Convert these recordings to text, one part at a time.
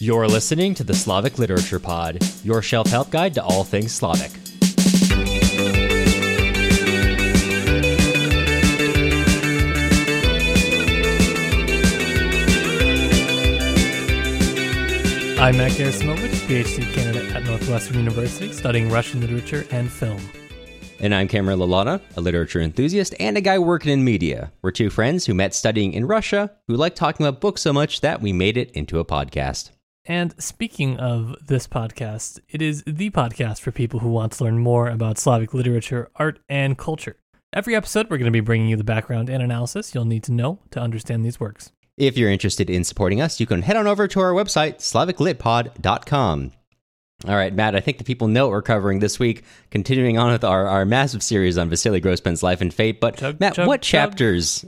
You're listening to the Slavic Literature Pod, your shelf help guide to all things Slavic. I'm Matt Gerasimovich, PhD candidate at Northwestern University, studying Russian literature and film. And I'm Cameron Lalana, a literature enthusiast and a guy working in media. We're two friends who met studying in Russia who like talking about books so much that we made it into a podcast. And speaking of this podcast, it is the podcast for people who want to learn more about Slavic literature, art, and culture. Every episode, we're going to be bringing you the background and analysis you'll need to know to understand these works. If you're interested in supporting us, you can head on over to our website, slaviclitpod.com. All right, Matt, I think the people know what we're covering this week, continuing on with our, our massive series on Vasily Grossman's life and fate. But, Chug, Matt, chug, what chug. chapters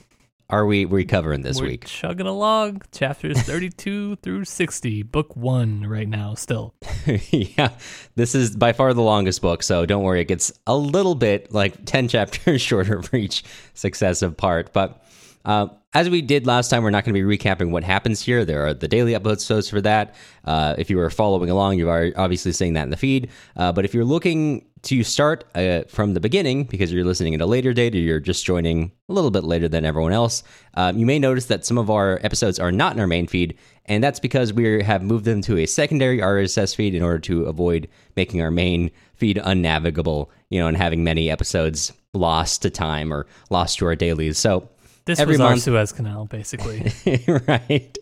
are we, we covering this we're week? chugging along, chapters 32 through 60, book one right now, still. yeah, this is by far the longest book, so don't worry. It gets a little bit like 10 chapters shorter for each successive part. But uh, as we did last time, we're not going to be recapping what happens here. There are the daily episodes for that. Uh, if you were following along, you've already obviously seeing that in the feed. Uh, but if you're looking to start uh, from the beginning because you're listening at a later date or you're just joining a little bit later than everyone else, um, you may notice that some of our episodes are not in our main feed. And that's because we have moved them to a secondary RSS feed in order to avoid making our main feed unnavigable, you know, and having many episodes lost to time or lost to our dailies. So This Every was our Suez Canal, basically. right.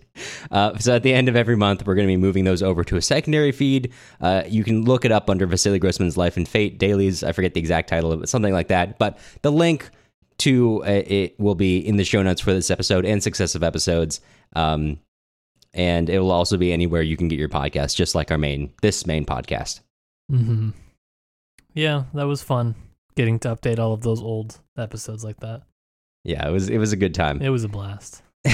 Uh, so at the end of every month, we're going to be moving those over to a secondary feed. Uh, you can look it up under Vasily Grossman's Life and Fate dailies. I forget the exact title of it, something like that. But the link to uh, it will be in the show notes for this episode and successive episodes. Um, and it will also be anywhere you can get your podcast, just like our main this main podcast. hmm Yeah, that was fun getting to update all of those old episodes like that. Yeah, it was it was a good time. It was a blast.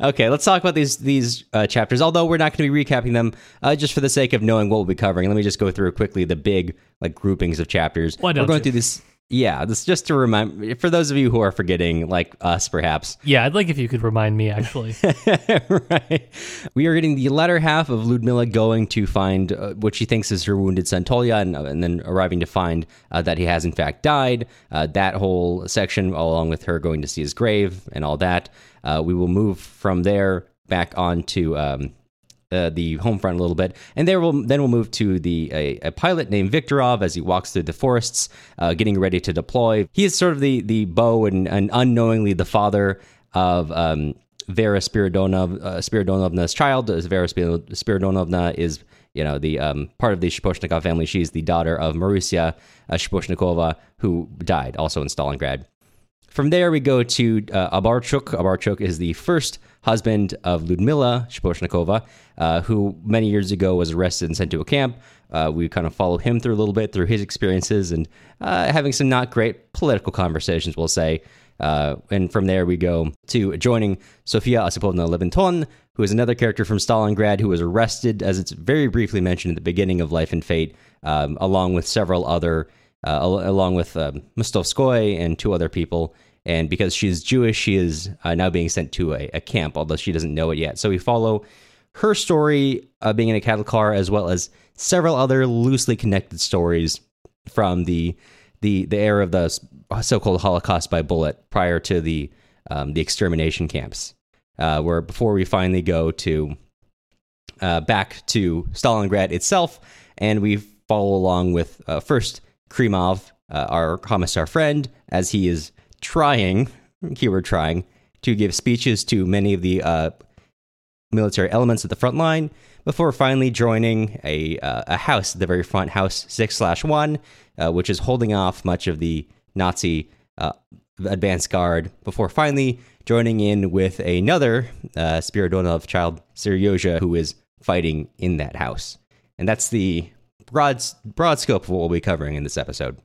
okay, let's talk about these these uh, chapters. Although we're not going to be recapping them, uh, just for the sake of knowing what we'll be covering. Let me just go through quickly the big like groupings of chapters. Why don't we're going you? through this? Yeah, this just to remind for those of you who are forgetting, like us, perhaps. Yeah, I'd like if you could remind me, actually. right. We are getting the latter half of Ludmilla going to find uh, what she thinks is her wounded son Tolya, and, and then arriving to find uh, that he has in fact died. Uh, that whole section, along with her going to see his grave and all that. Uh, we will move from there back on to um, uh, the home front a little bit, and there will then we'll move to the a, a pilot named Viktorov as he walks through the forests, uh, getting ready to deploy. He is sort of the the beau and, and unknowingly the father of um, Vera Spiridonov, uh, Spiridonovna's child. As Vera Spir- Spiridonovna is you know the um, part of the Shaposhnikov family. She's the daughter of Marusia uh, who died also in Stalingrad. From there, we go to uh, Abarchuk. Abarchuk is the first husband of Ludmila Shaposhnikova, uh, who many years ago was arrested and sent to a camp. Uh, we kind of follow him through a little bit through his experiences and uh, having some not great political conversations, we'll say. Uh, and from there, we go to joining Sofia Osipovna Leventon, who is another character from Stalingrad who was arrested, as it's very briefly mentioned at the beginning of Life and Fate, um, along with several other, uh, along with um, Mostovskoy and two other people. And because she's Jewish, she is uh, now being sent to a, a camp, although she doesn't know it yet. So we follow her story of being in a cattle car, as well as several other loosely connected stories from the the the era of the so-called Holocaust by bullet prior to the um, the extermination camps, uh, where before we finally go to uh, back to Stalingrad itself, and we follow along with uh, first Krimov, uh, our commissar friend, as he is trying, keyword trying, to give speeches to many of the uh, military elements at the front line before finally joining a uh, a house at the very front, House Six Slash One, uh, which is holding off much of the Nazi uh, advance guard. Before finally joining in with another uh, Spiridonov child, Seryozha, who is fighting in that house, and that's the broad broad scope of what we'll be covering in this episode.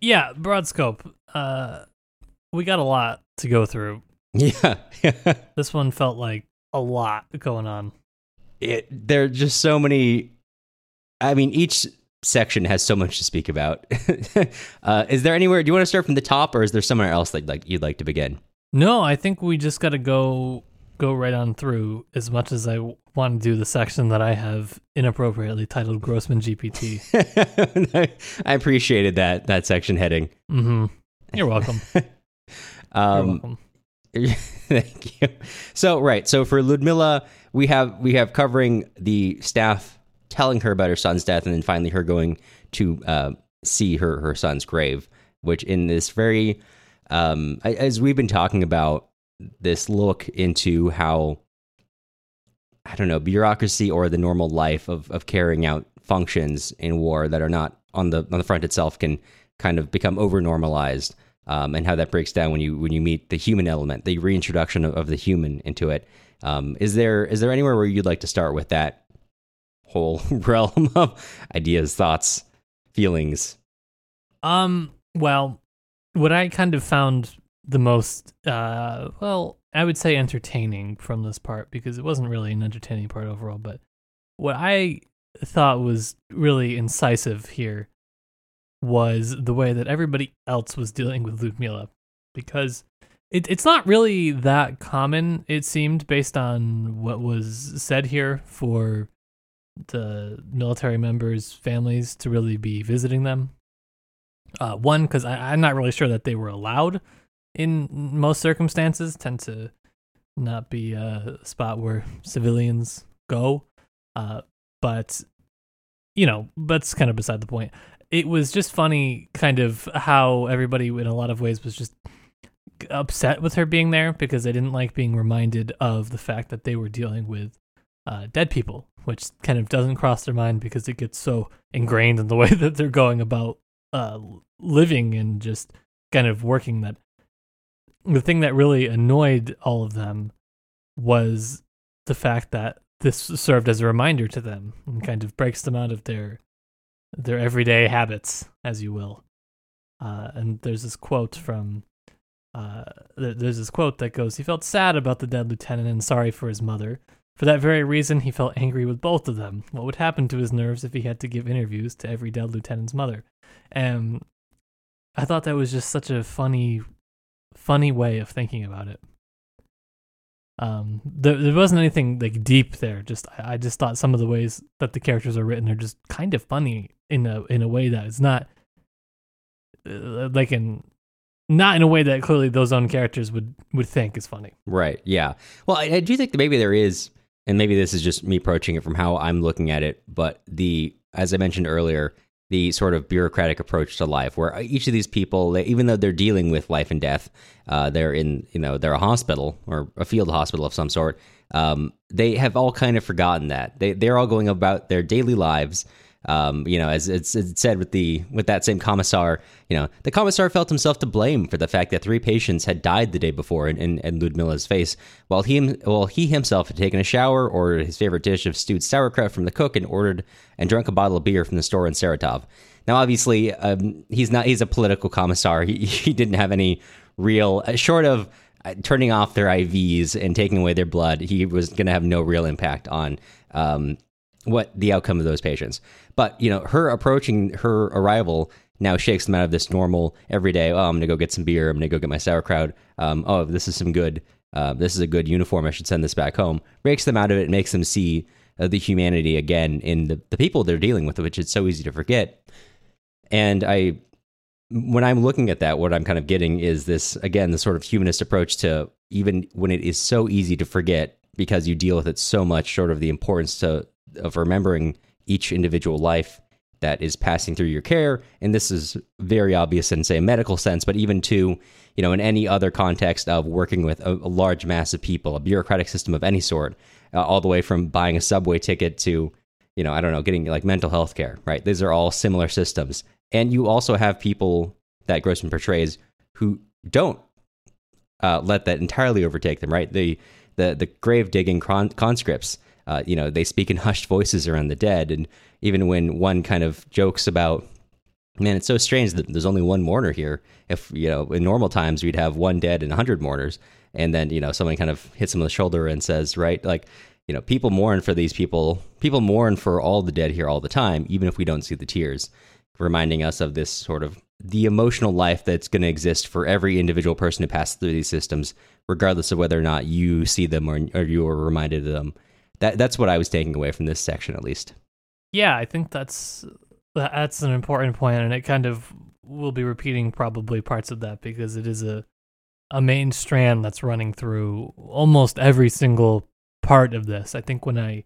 yeah, broad scope. Uh, we got a lot to go through. Yeah. This one felt like a lot going on. it there are just so many i mean each section has so much to speak about uh, is there anywhere do you want to start from the top or is there somewhere else that like you'd like to begin No, I think we just got to go go right on through as much as I want to do the section that I have inappropriately titled Grossman GPT. I appreciated that that section heading. mm-hmm. You're welcome. Um. Thank you. So right, so for Ludmilla, we have we have covering the staff telling her about her son's death, and then finally her going to uh, see her her son's grave, which in this very um, as we've been talking about this look into how I don't know bureaucracy or the normal life of of carrying out functions in war that are not on the on the front itself can kind of become over normalized um, and how that breaks down when you when you meet the human element, the reintroduction of, of the human into it. Um, is there is there anywhere where you'd like to start with that whole realm of ideas, thoughts, feelings? Um, well, what I kind of found the most, uh, well, I would say entertaining from this part because it wasn't really an entertaining part overall, but what I thought was really incisive here was the way that everybody else was dealing with Ludmila because it, it's not really that common, it seemed, based on what was said here for the military members' families to really be visiting them. Uh, one, because I'm not really sure that they were allowed in most circumstances, tend to not be a spot where civilians go. Uh, but, you know, that's kind of beside the point. It was just funny, kind of how everybody, in a lot of ways, was just upset with her being there because they didn't like being reminded of the fact that they were dealing with uh, dead people, which kind of doesn't cross their mind because it gets so ingrained in the way that they're going about uh, living and just kind of working that the thing that really annoyed all of them was the fact that this served as a reminder to them and kind of breaks them out of their their everyday habits, as you will. Uh, and there's this quote from uh, there- there's this quote that goes, "He felt sad about the dead lieutenant and sorry for his mother. For that very reason, he felt angry with both of them. What would happen to his nerves if he had to give interviews to every dead lieutenant's mother?" And I thought that was just such a funny, funny way of thinking about it. Um, there, there wasn't anything like deep there. Just I, I just thought some of the ways that the characters are written are just kind of funny in a in a way that is not uh, like in not in a way that clearly those own characters would would think is funny. Right. Yeah. Well, I, I do think that maybe there is, and maybe this is just me approaching it from how I'm looking at it. But the, as I mentioned earlier, the sort of bureaucratic approach to life, where each of these people, even though they're dealing with life and death, uh, they're in, you know, they're a hospital or a field hospital of some sort. Um, they have all kind of forgotten that they they're all going about their daily lives. Um, you know, as it's, it's said with the with that same commissar, you know, the commissar felt himself to blame for the fact that three patients had died the day before in, in, in Ludmilla's face, while he while he himself had taken a shower, ordered his favorite dish of stewed sauerkraut from the cook, and ordered and drank a bottle of beer from the store in Saratov. Now, obviously, um, he's not he's a political commissar. He he didn't have any real uh, short of uh, turning off their IVs and taking away their blood. He was going to have no real impact on um, what the outcome of those patients. But you know, her approaching her arrival now shakes them out of this normal everyday. Oh, I'm gonna go get some beer. I'm gonna go get my sauerkraut. Um, oh, this is some good. Uh, this is a good uniform. I should send this back home. Breaks them out of it. Makes them see uh, the humanity again in the, the people they're dealing with, which it's so easy to forget. And I, when I'm looking at that, what I'm kind of getting is this again, the sort of humanist approach to even when it is so easy to forget because you deal with it so much, sort of the importance to of remembering each individual life that is passing through your care. And this is very obvious in, say, a medical sense, but even to, you know, in any other context of working with a, a large mass of people, a bureaucratic system of any sort, uh, all the way from buying a subway ticket to, you know, I don't know, getting like mental health care, right? These are all similar systems. And you also have people that Grossman portrays who don't uh, let that entirely overtake them, right? The the the grave digging con- conscripts, uh, you know, they speak in hushed voices around the dead, and even when one kind of jokes about, man, it's so strange that there's only one mourner here. If you know, in normal times we'd have one dead and a hundred mourners, and then you know someone kind of hits him on the shoulder and says, right, like. You know, people mourn for these people. People mourn for all the dead here all the time, even if we don't see the tears reminding us of this sort of the emotional life that's going to exist for every individual person who passes through these systems, regardless of whether or not you see them or, or you are reminded of them. That that's what I was taking away from this section, at least. Yeah, I think that's that's an important point, and it kind of will be repeating probably parts of that because it is a a main strand that's running through almost every single part of this. I think when I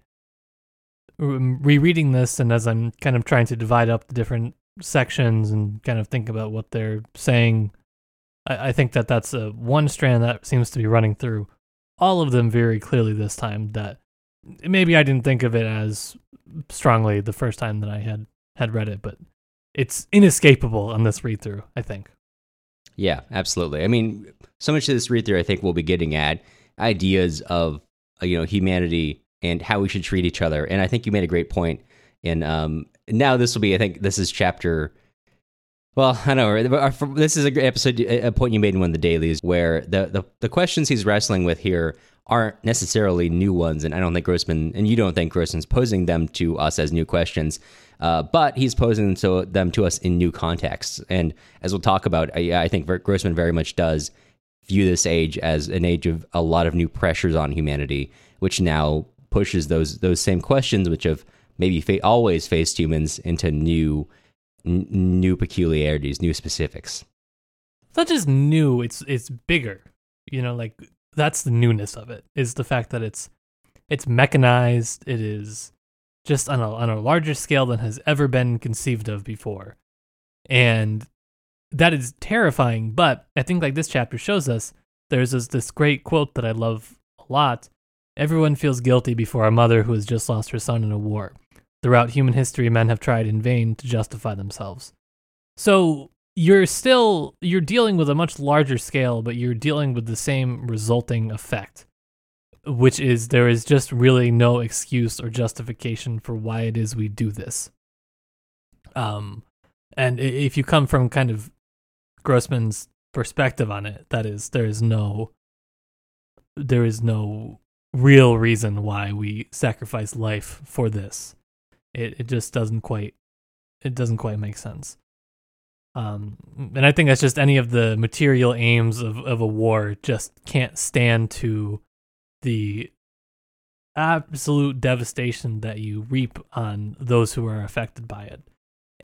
um, rereading this and as I'm kind of trying to divide up the different sections and kind of think about what they're saying, I, I think that that's a one strand that seems to be running through all of them very clearly this time. That maybe I didn't think of it as strongly the first time that I had had read it, but it's inescapable on this read through. I think. Yeah, absolutely. I mean, so much of this read through, I think we'll be getting at ideas of uh, you know humanity and how we should treat each other. And I think you made a great point. And um, now this will be, I think, this is chapter. Well, I know. This is a great episode, a point you made in one of the dailies, where the, the the questions he's wrestling with here aren't necessarily new ones, and I don't think Grossman, and you don't think Grossman's posing them to us as new questions. Uh, but he's posing them to us in new contexts. And as we'll talk about, I, I think Grossman very much does view this age as an age of a lot of new pressures on humanity, which now pushes those those same questions, which have maybe fa- always faced humans, into new n- new peculiarities, new specifics. It's not just new; it's it's bigger. You know, like that's the newness of it is the fact that it's it's mechanized. It is just on a on a larger scale than has ever been conceived of before. And that is terrifying, but I think like this chapter shows us there's this, this great quote that I love a lot. Everyone feels guilty before a mother who has just lost her son in a war. Throughout human history, men have tried in vain to justify themselves. So you're still you're dealing with a much larger scale, but you're dealing with the same resulting effect which is there is just really no excuse or justification for why it is we do this. Um, and if you come from kind of Grossman's perspective on it, that is, there is no, there is no real reason why we sacrifice life for this. It it just doesn't quite, it doesn't quite make sense. Um, and I think that's just any of the material aims of, of a war just can't stand to the absolute devastation that you reap on those who are affected by it.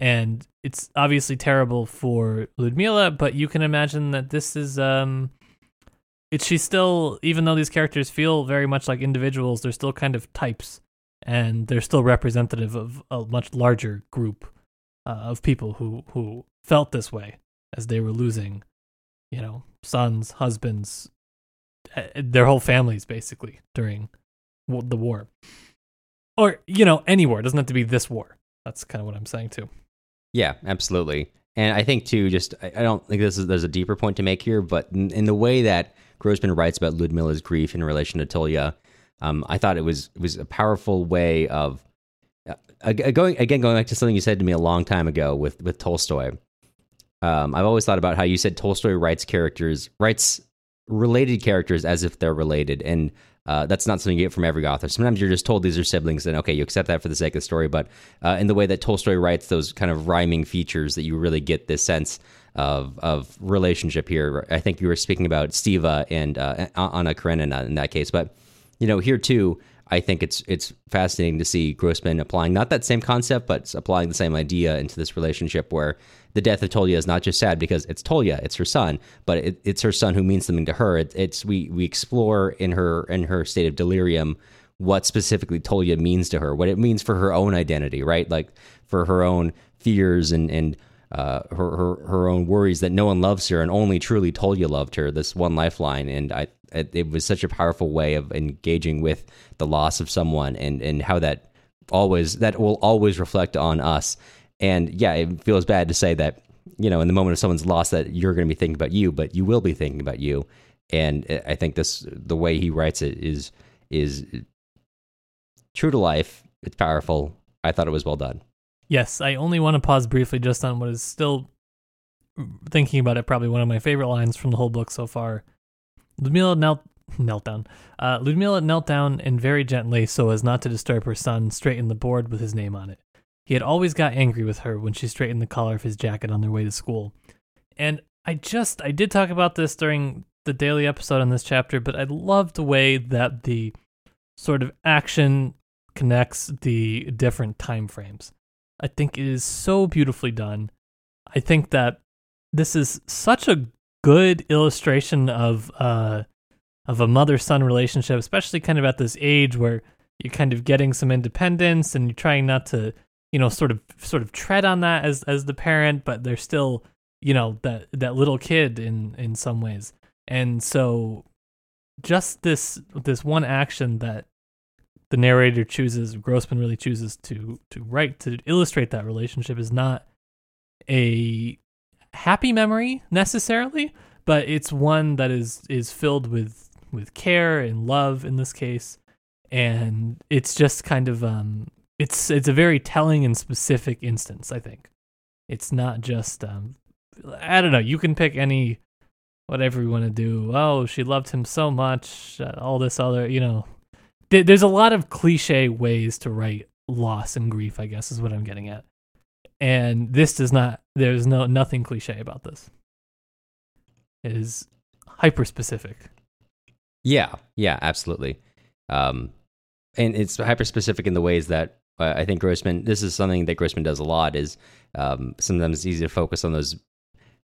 And it's obviously terrible for Ludmila, but you can imagine that this is um it's she's still even though these characters feel very much like individuals, they're still kind of types and they're still representative of a much larger group uh, of people who who felt this way as they were losing, you know, sons, husbands, uh, their whole families basically during the war, or you know any war. It doesn't have to be this war. That's kind of what I'm saying too. Yeah, absolutely. And I think too, just I don't think this is there's a deeper point to make here, but in, in the way that Grossman writes about Ludmilla's grief in relation to Tulya, um, I thought it was it was a powerful way of uh, going again going back to something you said to me a long time ago with with Tolstoy. Um, I've always thought about how you said Tolstoy writes characters writes related characters as if they're related. And uh, that's not something you get from every author. Sometimes you're just told these are siblings, and okay, you accept that for the sake of the story. But uh, in the way that Tolstoy writes those kind of rhyming features, that you really get this sense of of relationship here. I think you were speaking about Stiva and uh, Anna Karenina in that case, but you know here too. I think it's it's fascinating to see Grossman applying not that same concept, but applying the same idea into this relationship where the death of Tulya is not just sad because it's Tulya, it's her son, but it, it's her son who means something to her. It, it's we we explore in her in her state of delirium what specifically Tulya means to her, what it means for her own identity, right? Like for her own fears and and uh, her, her her own worries that no one loves her and only truly Tulya loved her. This one lifeline, and I it, it was such a powerful way of engaging with the loss of someone and and how that always that will always reflect on us and yeah, it feels bad to say that, you know, in the moment of someone's loss that you're going to be thinking about you, but you will be thinking about you. And uh, I think this, the way he writes it is, is true to life. It's powerful. I thought it was well done. Yes. I only want to pause briefly just on what is still thinking about it. Probably one of my favorite lines from the whole book so far. Ludmila knelt knelt down. Uh, Ludmila knelt down and very gently, so as not to disturb her son, straightened the board with his name on it. He had always got angry with her when she straightened the collar of his jacket on their way to school. And I just, I did talk about this during the daily episode on this chapter, but I love the way that the sort of action connects the different time frames. I think it is so beautifully done. I think that this is such a good illustration of uh of a mother son relationship, especially kind of at this age where you're kind of getting some independence and you're trying not to, you know, sort of sort of tread on that as as the parent, but they're still, you know, that that little kid in in some ways. And so just this this one action that the narrator chooses, Grossman really chooses to to write to illustrate that relationship is not a happy memory necessarily, but it's one that is is filled with with care and love in this case, and it's just kind of um it's it's a very telling and specific instance. I think it's not just um I don't know. You can pick any whatever you want to do. Oh, she loved him so much. Uh, all this other, you know, there's a lot of cliche ways to write loss and grief. I guess is what I'm getting at. And this does not. There's no nothing cliche about this. It is hyper specific. Yeah, yeah, absolutely. Um, and it's hyper specific in the ways that uh, I think Grossman. This is something that Grossman does a lot. Is um, sometimes it's easy to focus on those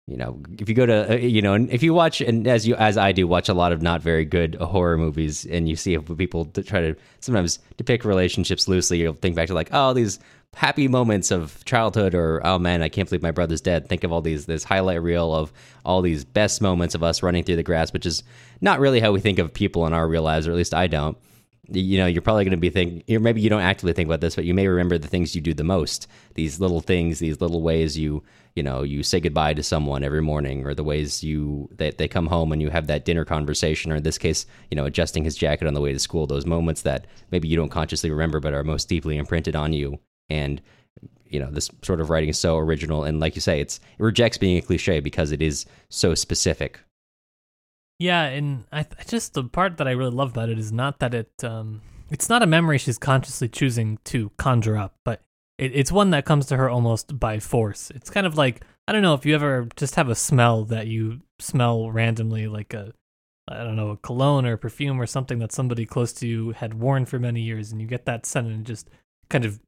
you know if you go to uh, you know if you watch and as you as i do watch a lot of not very good horror movies and you see people try to sometimes depict relationships loosely you'll think back to like oh these happy moments of childhood or oh man i can't believe my brother's dead. Think of all these this highlight reel of all these best moments of us running through the grass which is not really how we think of people in our real lives or at least i don't you know you're probably going to be thinking or maybe you don't actively think about this but you may remember the things you do the most. These little things these little ways you you know you say goodbye to someone every morning or the ways you that they come home and you have that dinner conversation or in this case you know adjusting his jacket on the way to school those moments that maybe you don't consciously remember but are most deeply imprinted on you. And you know this sort of writing is so original and like you say it's it rejects being a cliche because it is so specific yeah, and I, I just the part that I really love about it is not that it um it's not a memory she's consciously choosing to conjure up, but it, it's one that comes to her almost by force. It's kind of like I don't know if you ever just have a smell that you smell randomly, like a I don't know a cologne or a perfume or something that somebody close to you had worn for many years, and you get that scent and just kind of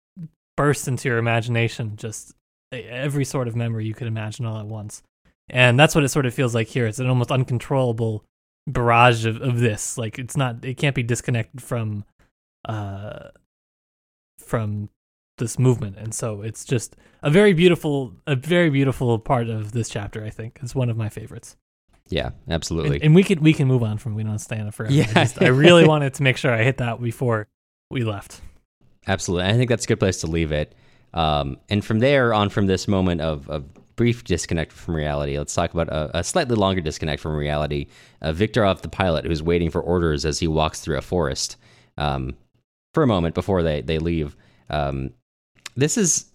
bursts into your imagination, just every sort of memory you could imagine all at once. And that's what it sort of feels like here. It's an almost uncontrollable barrage of, of this. Like it's not it can't be disconnected from uh from this movement. And so it's just a very beautiful a very beautiful part of this chapter, I think. It's one of my favorites. Yeah, absolutely. And, and we could we can move on from we don't stay on it forever. Yeah. I, just, I really wanted to make sure I hit that before we left. Absolutely. I think that's a good place to leave it. Um, and from there on from this moment of, of brief disconnect from reality. Let's talk about a, a slightly longer disconnect from reality. Uh, Viktorov, the pilot, who's waiting for orders as he walks through a forest um, for a moment before they, they leave. Um, this is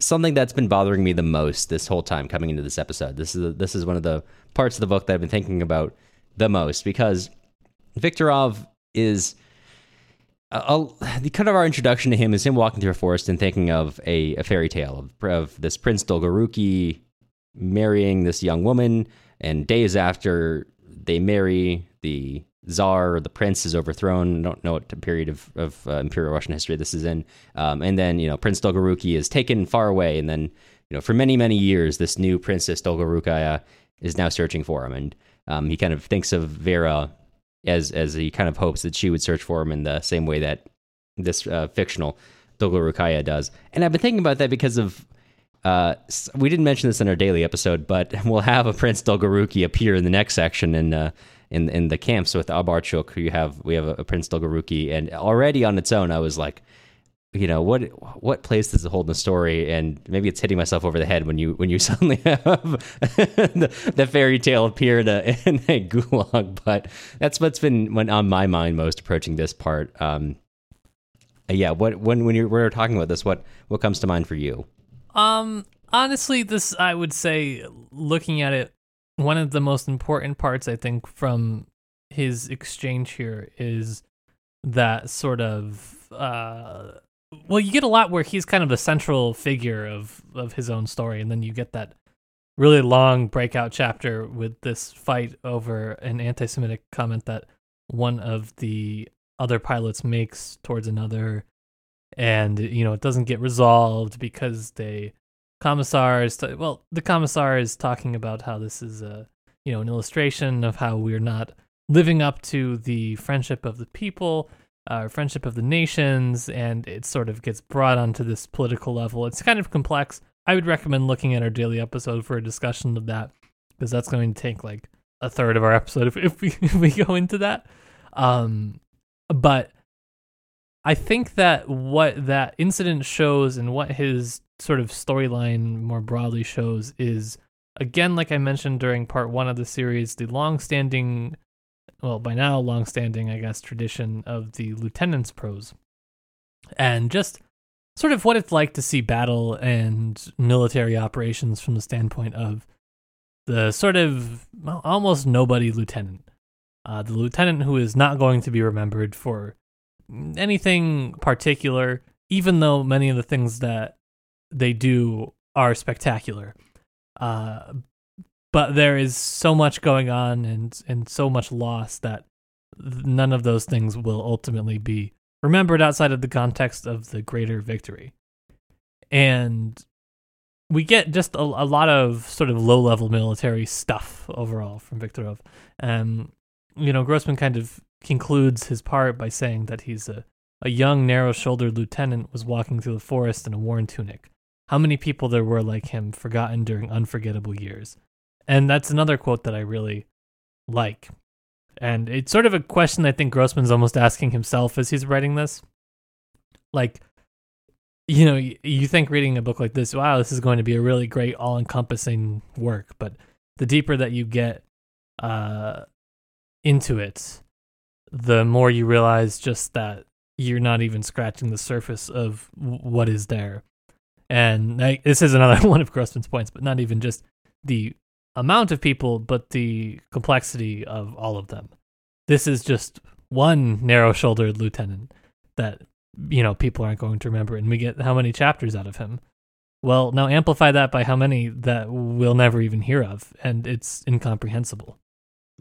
something that's been bothering me the most this whole time coming into this episode. This is this is one of the parts of the book that I've been thinking about the most because Viktorov is uh, the kind of our introduction to him is him walking through a forest and thinking of a, a fairy tale of, of this Prince Dolgoruki marrying this young woman, and days after they marry, the czar or the prince is overthrown. I don't know what period of, of uh, imperial Russian history this is in. Um, and then, you know, Prince Dolgoruki is taken far away. And then, you know, for many, many years, this new princess Dolgorukaya is now searching for him. And um, he kind of thinks of Vera as as he kind of hopes that she would search for him in the same way that this uh, fictional Dolgorukaya does. And I've been thinking about that because of uh, we didn't mention this in our daily episode, but we'll have a Prince Dolgoruki appear in the next section in uh, in in the camps with Abarchuk. You have we have a, a Prince Dolgoruki, and already on its own, I was like, you know what what place does it hold in the story? And maybe it's hitting myself over the head when you when you suddenly have the, the, fairy tale appear in a, in a gulag but that's what's been on my mind most approaching this part. Um yeah what when when you're we're talking about this what what comes to mind for you? Um honestly this i would say looking at it one of the most important parts i think from his exchange here is that sort of uh well, you get a lot where he's kind of the central figure of of his own story, and then you get that really long breakout chapter with this fight over an anti-Semitic comment that one of the other pilots makes towards another. And you know it doesn't get resolved because they commissar is t- well the commissar is talking about how this is a you know an illustration of how we're not living up to the friendship of the people uh, friendship of the nations and it sort of gets brought onto this political level. It's kind of complex. I would recommend looking at our daily episode for a discussion of that because that's going to take like a third of our episode if, if we if we go into that. Um but I think that what that incident shows and what his sort of storyline more broadly shows is again like I mentioned during part 1 of the series the long-standing well by now long-standing I guess tradition of the lieutenant's prose and just sort of what it's like to see battle and military operations from the standpoint of the sort of well, almost nobody lieutenant uh, the lieutenant who is not going to be remembered for anything particular, even though many of the things that they do are spectacular. Uh, but there is so much going on and and so much loss that none of those things will ultimately be remembered outside of the context of the greater victory. And we get just a, a lot of sort of low level military stuff overall from Viktorov. Um, you know, Grossman kind of concludes his part by saying that he's a, a young, narrow shouldered lieutenant was walking through the forest in a worn tunic. How many people there were like him, forgotten during unforgettable years. And that's another quote that I really like. And it's sort of a question I think Grossman's almost asking himself as he's writing this. Like, you know, you think reading a book like this, wow, this is going to be a really great, all encompassing work. But the deeper that you get uh, into it, the more you realize just that you're not even scratching the surface of what is there. And I, this is another one of Grossman's points, but not even just the amount of people, but the complexity of all of them. This is just one narrow shouldered lieutenant that, you know, people aren't going to remember. And we get how many chapters out of him? Well, now amplify that by how many that we'll never even hear of. And it's incomprehensible.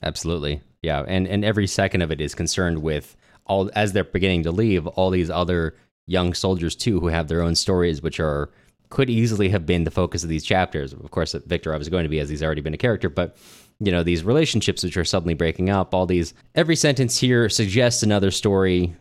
Absolutely. Yeah, and and every second of it is concerned with all as they're beginning to leave all these other young soldiers too who have their own stories which are could easily have been the focus of these chapters. Of course, Viktorov is going to be as he's already been a character, but you know these relationships which are suddenly breaking up. All these every sentence here suggests another story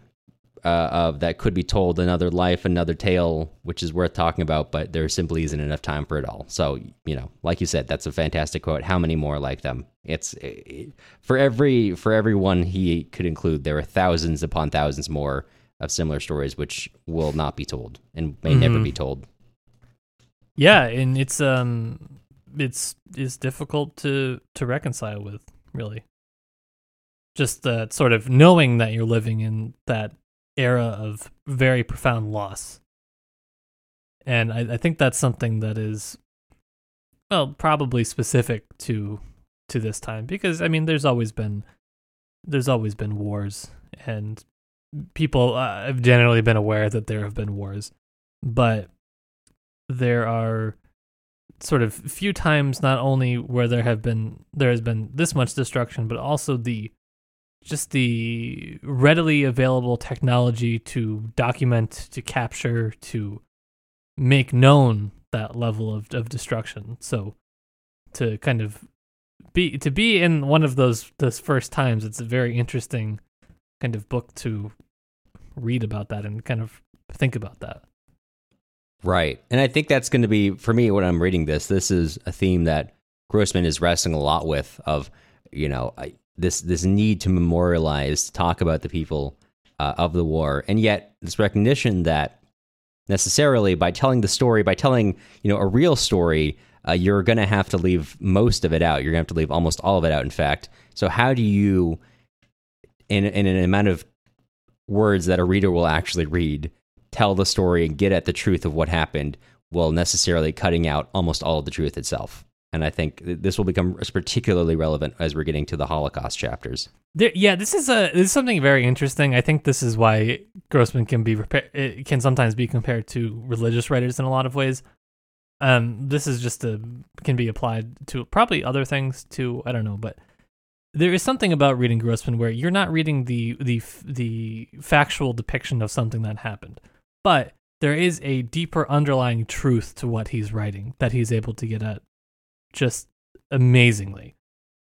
uh, of that could be told another life, another tale, which is worth talking about, but there simply isn't enough time for it all. So, you know, like you said, that's a fantastic quote. How many more like them? It's it, for every for everyone he could include. There are thousands upon thousands more of similar stories which will not be told and may mm-hmm. never be told. Yeah, and it's um it's it's difficult to to reconcile with, really. Just that sort of knowing that you're living in that era of very profound loss. And I, I think that's something that is well, probably specific to to this time because I mean there's always been there's always been wars and people uh, have generally been aware that there have been wars but there are sort of few times not only where there have been there has been this much destruction but also the just the readily available technology to document, to capture, to make known that level of, of destruction. So to kind of be to be in one of those those first times, it's a very interesting kind of book to read about that and kind of think about that. Right. And I think that's going to be for me when I'm reading this, this is a theme that Grossman is wrestling a lot with of, you know, I, this this need to memorialize, talk about the people uh, of the war, and yet this recognition that necessarily by telling the story, by telling you know a real story, uh, you're going to have to leave most of it out. You're going to have to leave almost all of it out. In fact, so how do you, in in an amount of words that a reader will actually read, tell the story and get at the truth of what happened, while necessarily cutting out almost all of the truth itself? and I think this will become particularly relevant as we're getting to the Holocaust chapters. There, yeah, this is a this is something very interesting. I think this is why Grossman can be can sometimes be compared to religious writers in a lot of ways. Um, this is just a can be applied to probably other things too. I don't know, but there is something about reading Grossman where you're not reading the the the factual depiction of something that happened, but there is a deeper underlying truth to what he's writing that he's able to get at just amazingly.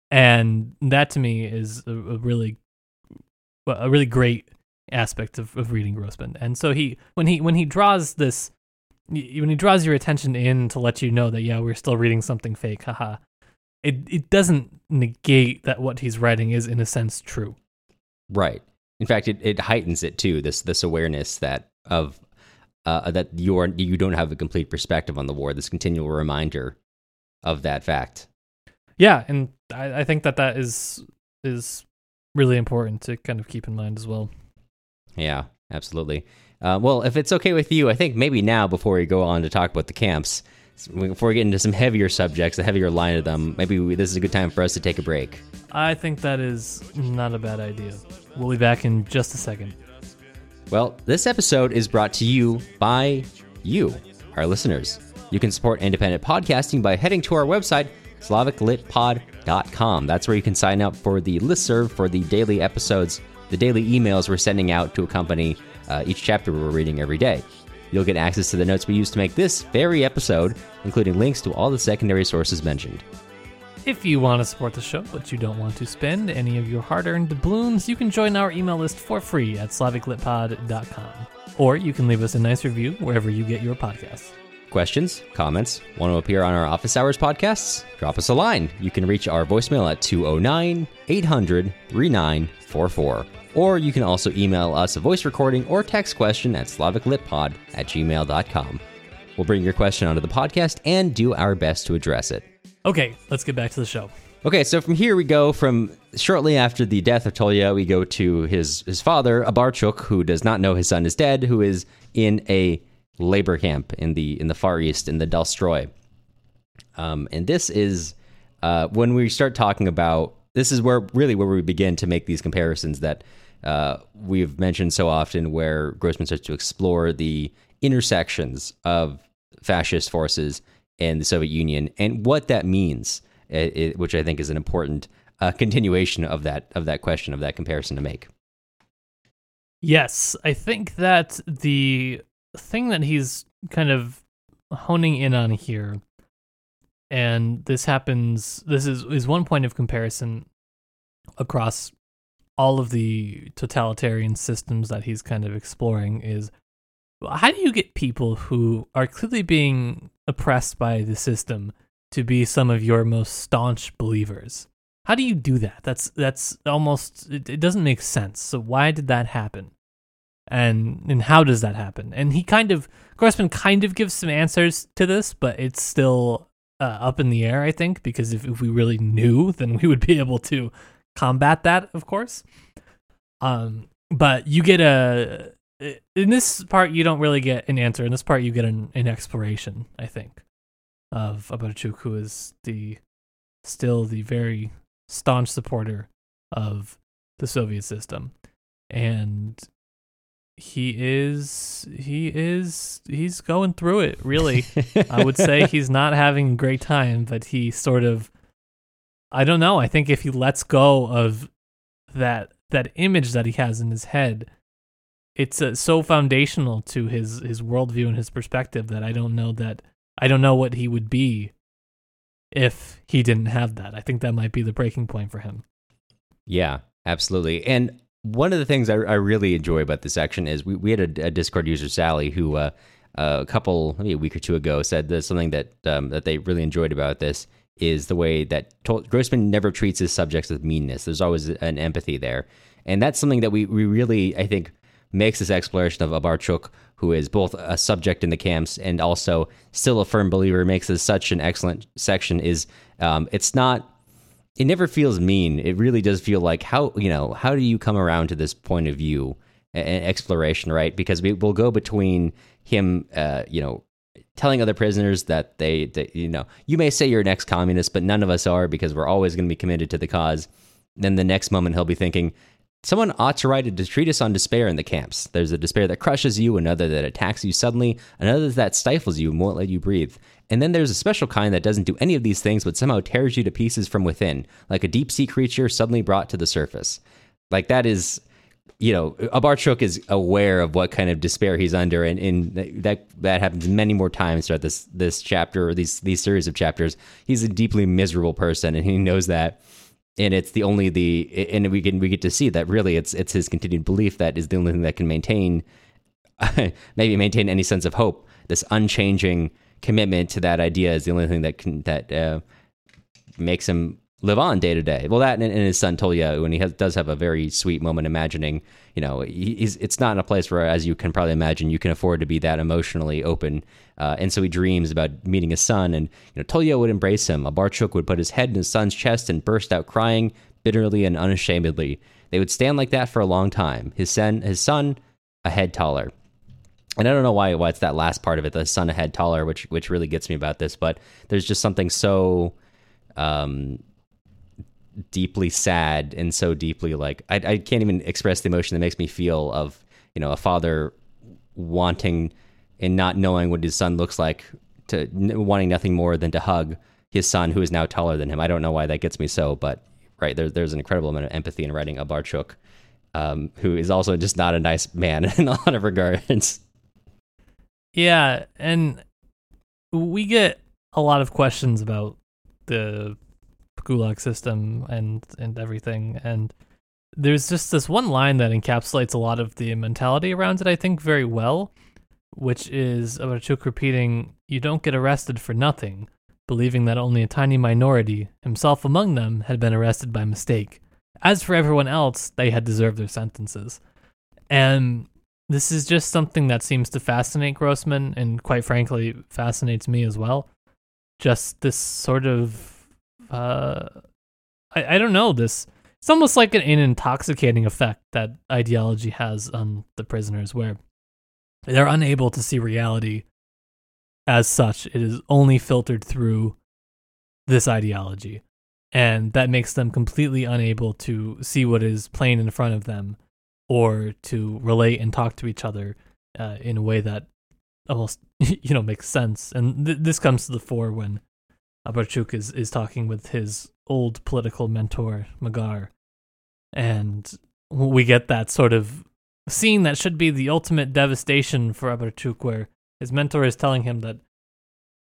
And that to me is a, a really a really great aspect of, of reading Grossman. And so he when he when he draws this when he draws your attention in to let you know that yeah, we're still reading something fake, haha. It it doesn't negate that what he's writing is in a sense true. Right. In fact, it, it heightens it too. This this awareness that of uh, that you're you don't have a complete perspective on the war. This continual reminder of that fact. Yeah, and I, I think that that is is really important to kind of keep in mind as well. Yeah, absolutely. Uh, well, if it's okay with you, I think maybe now before we go on to talk about the camps, before we get into some heavier subjects, a heavier line of them, maybe we, this is a good time for us to take a break. I think that is not a bad idea. We'll be back in just a second. Well, this episode is brought to you by you, our listeners. You can support independent podcasting by heading to our website, slaviclitpod.com. That's where you can sign up for the listserv for the daily episodes, the daily emails we're sending out to accompany uh, each chapter we're reading every day. You'll get access to the notes we used to make this very episode, including links to all the secondary sources mentioned. If you want to support the show, but you don't want to spend any of your hard earned doubloons, you can join our email list for free at slaviclitpod.com. Or you can leave us a nice review wherever you get your podcasts. Questions, comments, want to appear on our office hours podcasts? Drop us a line. You can reach our voicemail at 209 800 3944. Or you can also email us a voice recording or text question at slaviclitpod at gmail.com. We'll bring your question onto the podcast and do our best to address it. Okay, let's get back to the show. Okay, so from here we go from shortly after the death of Tolya, we go to his his father, Abarchuk, who does not know his son is dead, who is in a labor camp in the in the Far East in the Dalstroy. Um, and this is uh, when we start talking about this is where really where we begin to make these comparisons that uh, we've mentioned so often, where Grossman starts to explore the intersections of fascist forces and the Soviet Union and what that means, it, it, which I think is an important uh, continuation of that of that question of that comparison to make. Yes, I think that the thing that he's kind of honing in on here, and this happens. This is is one point of comparison across all of the totalitarian systems that he's kind of exploring. Is how do you get people who are clearly being oppressed by the system to be some of your most staunch believers? How do you do that? That's that's almost it, it doesn't make sense. So why did that happen? and and how does that happen? And he kind of Grossman kind of gives some answers to this, but it's still uh, up in the air. I think because if if we really knew, then we would be able to combat that, of course. Um, but you get a in this part you don't really get an answer. In this part you get an, an exploration. I think of Abarchuk, who is the still the very staunch supporter of the Soviet system, and he is he is he's going through it really i would say he's not having a great time but he sort of i don't know i think if he lets go of that that image that he has in his head it's uh, so foundational to his his worldview and his perspective that i don't know that i don't know what he would be if he didn't have that. I think that might be the breaking point for him. Yeah absolutely. And one of the things I, I, really enjoy about this section is we, we had a, a Discord user, Sally, who uh, uh, a couple, maybe a week or two ago, said that something that um, that they really enjoyed about this is the way that Grossman never treats his subjects with meanness. There's always an empathy there, and that's something that we, we really, I think, makes this exploration of Abarchuk, who is both a subject in the camps and also still a firm believer, makes this such an excellent section. Is um, it's not it never feels mean. It really does feel like how you know how do you come around to this point of view and exploration, right? Because we will go between him, uh, you know, telling other prisoners that they, that, you know, you may say you're an ex-communist, but none of us are because we're always going to be committed to the cause. Then the next moment he'll be thinking, Someone ought to write a treatise on despair in the camps. There's a despair that crushes you, another that attacks you suddenly, another that stifles you and won't let you breathe. And then there's a special kind that doesn't do any of these things, but somehow tears you to pieces from within, like a deep sea creature suddenly brought to the surface. Like that is, you know, Abarchuk is aware of what kind of despair he's under, and, and that that happens many more times throughout this this chapter or these these series of chapters. He's a deeply miserable person, and he knows that and it's the only the and we can we get to see that really it's it's his continued belief that is the only thing that can maintain maybe maintain any sense of hope. This unchanging commitment to that idea is the only thing that can that uh, makes him live on day to day. Well, that and, and his son Tolya, when he has, does have a very sweet moment, imagining, you know, he's it's not in a place where, as you can probably imagine, you can afford to be that emotionally open. Uh, and so he dreams about meeting his son, and you know, Tolya would embrace him. A Abarchuk would put his head in his son's chest and burst out crying bitterly and unashamedly. They would stand like that for a long time. His son, his son, a head taller. And I don't know why why it's that last part of it, the son a head taller, which which really gets me about this. But there's just something so um, deeply sad and so deeply like I, I can't even express the emotion that makes me feel of you know a father wanting and not knowing what his son looks like to wanting nothing more than to hug his son who is now taller than him. I don't know why that gets me so but right there, there's an incredible amount of empathy in writing Abarchuk um, who is also just not a nice man in a lot of regards. Yeah and we get a lot of questions about the gulag system and and everything. And there's just this one line that encapsulates a lot of the mentality around it i think very well which is Abarchuk repeating you don't get arrested for nothing believing that only a tiny minority himself among them had been arrested by mistake. As for everyone else they had deserved their sentences. And this is just something that seems to fascinate grossman and quite frankly fascinates me as well. Just this sort of uh, I, I don't know this. It's almost like an, an intoxicating effect that ideology has on the prisoners, where they're unable to see reality as such. It is only filtered through this ideology. And that makes them completely unable to see what is plain in front of them or to relate and talk to each other uh, in a way that almost, you know, makes sense. And th- this comes to the fore when Abarchuk is, is talking with his old political mentor, Magar. And we get that sort of scene that should be the ultimate devastation for Abarchuk, where his mentor is telling him that,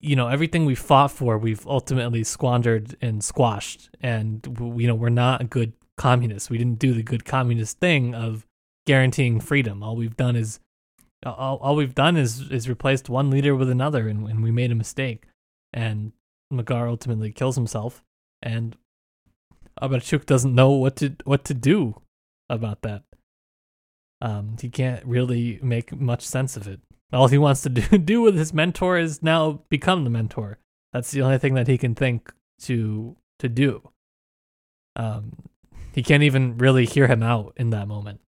you know, everything we fought for, we've ultimately squandered and squashed. And, you know, we're not good communists. We didn't do the good communist thing of guaranteeing freedom. All we've done is all, all we've done is is replaced one leader with another and, and we made a mistake and Magar ultimately kills himself, and Abarchuk doesn't know what to what to do about that. Um, he can't really make much sense of it. All he wants to do, do with his mentor is now become the mentor. That's the only thing that he can think to to do. Um, he can't even really hear him out in that moment.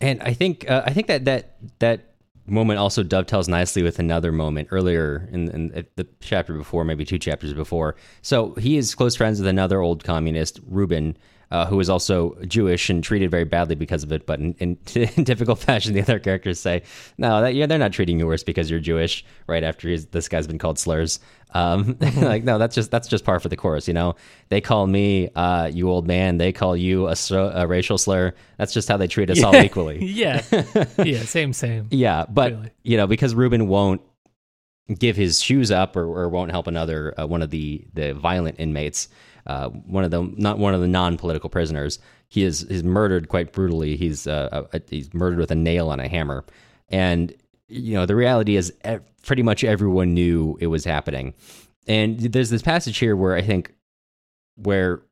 And I think uh, I think that that that moment also dovetails nicely with another moment earlier in, in, the chapter before, maybe two chapters before. So he is close friends with another old communist, Rubin, uh, who is also Jewish and treated very badly because of it. But in, in, in typical fashion, the other characters say, "No, that, yeah, they're not treating you worse because you're Jewish." Right after this guy's been called slurs, um, like no, that's just that's just par for the course. You know, they call me uh, "you old man," they call you a, a, racial slur. That's just how they treat us yeah. all equally. yeah, yeah, same, same. Yeah, but really. you know, because Rubin won't give his shoes up or, or won't help another uh, one of the the violent inmates uh, one of the not one of the non-political prisoners. He is is murdered quite brutally. He's uh, he's murdered with a nail and a hammer, and you know the reality is pretty much everyone knew it was happening. And there's this passage here where I think where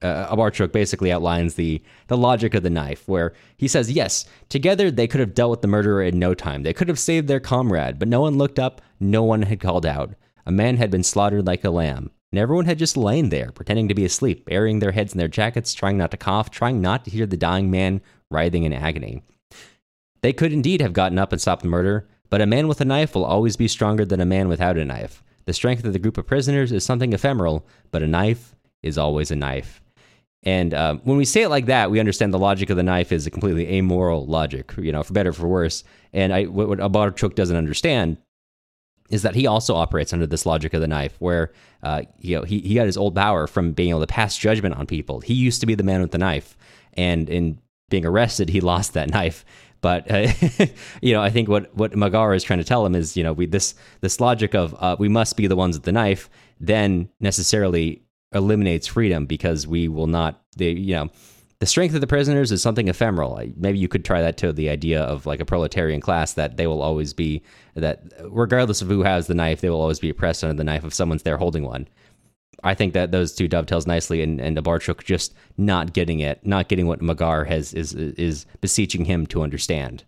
uh, Abarchuk basically outlines the the logic of the knife, where he says, "Yes, together they could have dealt with the murderer in no time. They could have saved their comrade, but no one looked up. No one had called out. A man had been slaughtered like a lamb and everyone had just lain there, pretending to be asleep, burying their heads in their jackets, trying not to cough, trying not to hear the dying man writhing in agony. They could indeed have gotten up and stopped the murder, but a man with a knife will always be stronger than a man without a knife. The strength of the group of prisoners is something ephemeral, but a knife is always a knife. And um, when we say it like that, we understand the logic of the knife is a completely amoral logic, you know, for better or for worse. And I, what, what Abarchuk doesn't understand is that he also operates under this logic of the knife, where uh, you know he, he got his old power from being able to pass judgment on people. He used to be the man with the knife, and in being arrested, he lost that knife. But uh, you know, I think what what Magara is trying to tell him is, you know, we this this logic of uh, we must be the ones with the knife, then necessarily eliminates freedom because we will not. The you know the strength of the prisoners is something ephemeral. Maybe you could try that to the idea of like a proletarian class that they will always be that regardless of who has the knife, they will always be oppressed under the knife if someone's there holding one. I think that those two dovetails nicely, and and Abarchuk just not getting it, not getting what Magar has is is beseeching him to understand,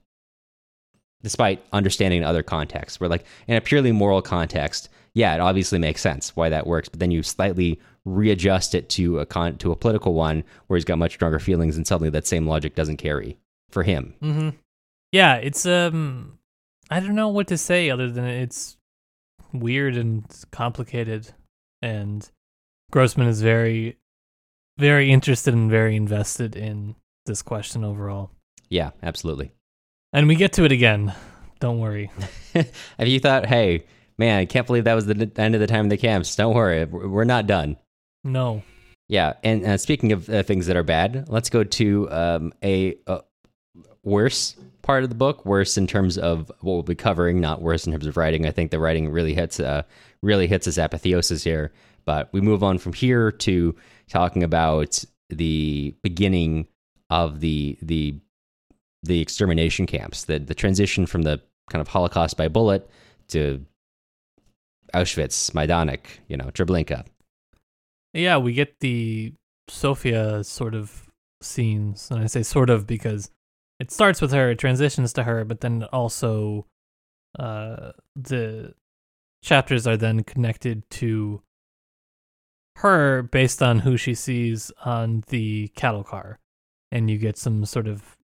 despite understanding other contexts. Where like in a purely moral context, yeah, it obviously makes sense why that works, but then you slightly readjust it to a con to a political one where he's got much stronger feelings, and suddenly that same logic doesn't carry for him. Mm-hmm. Yeah, it's um, I don't know what to say other than it's weird and complicated, and Grossman is very, very interested and very invested in this question overall. Yeah, absolutely. And we get to it again. Don't worry. Have you thought, hey, man, I can't believe that was the end of the time in the camps. Don't worry, we're not done. No. Yeah, and uh, speaking of uh, things that are bad, let's go to um, a, a, worse part of the book. Worse in terms of what we'll be covering, not worse in terms of writing. I think the writing really hits uh, really hits its apotheosis here. But we move on from here to talking about the beginning of the the the extermination camps, the the transition from the kind of Holocaust by bullet to Auschwitz, Majdanek, you know, Treblinka. Yeah, we get the Sofia sort of scenes, and I say sort of because it starts with her, it transitions to her, but then also uh, the chapters are then connected to her based on who she sees on the cattle car, and you get some sort of,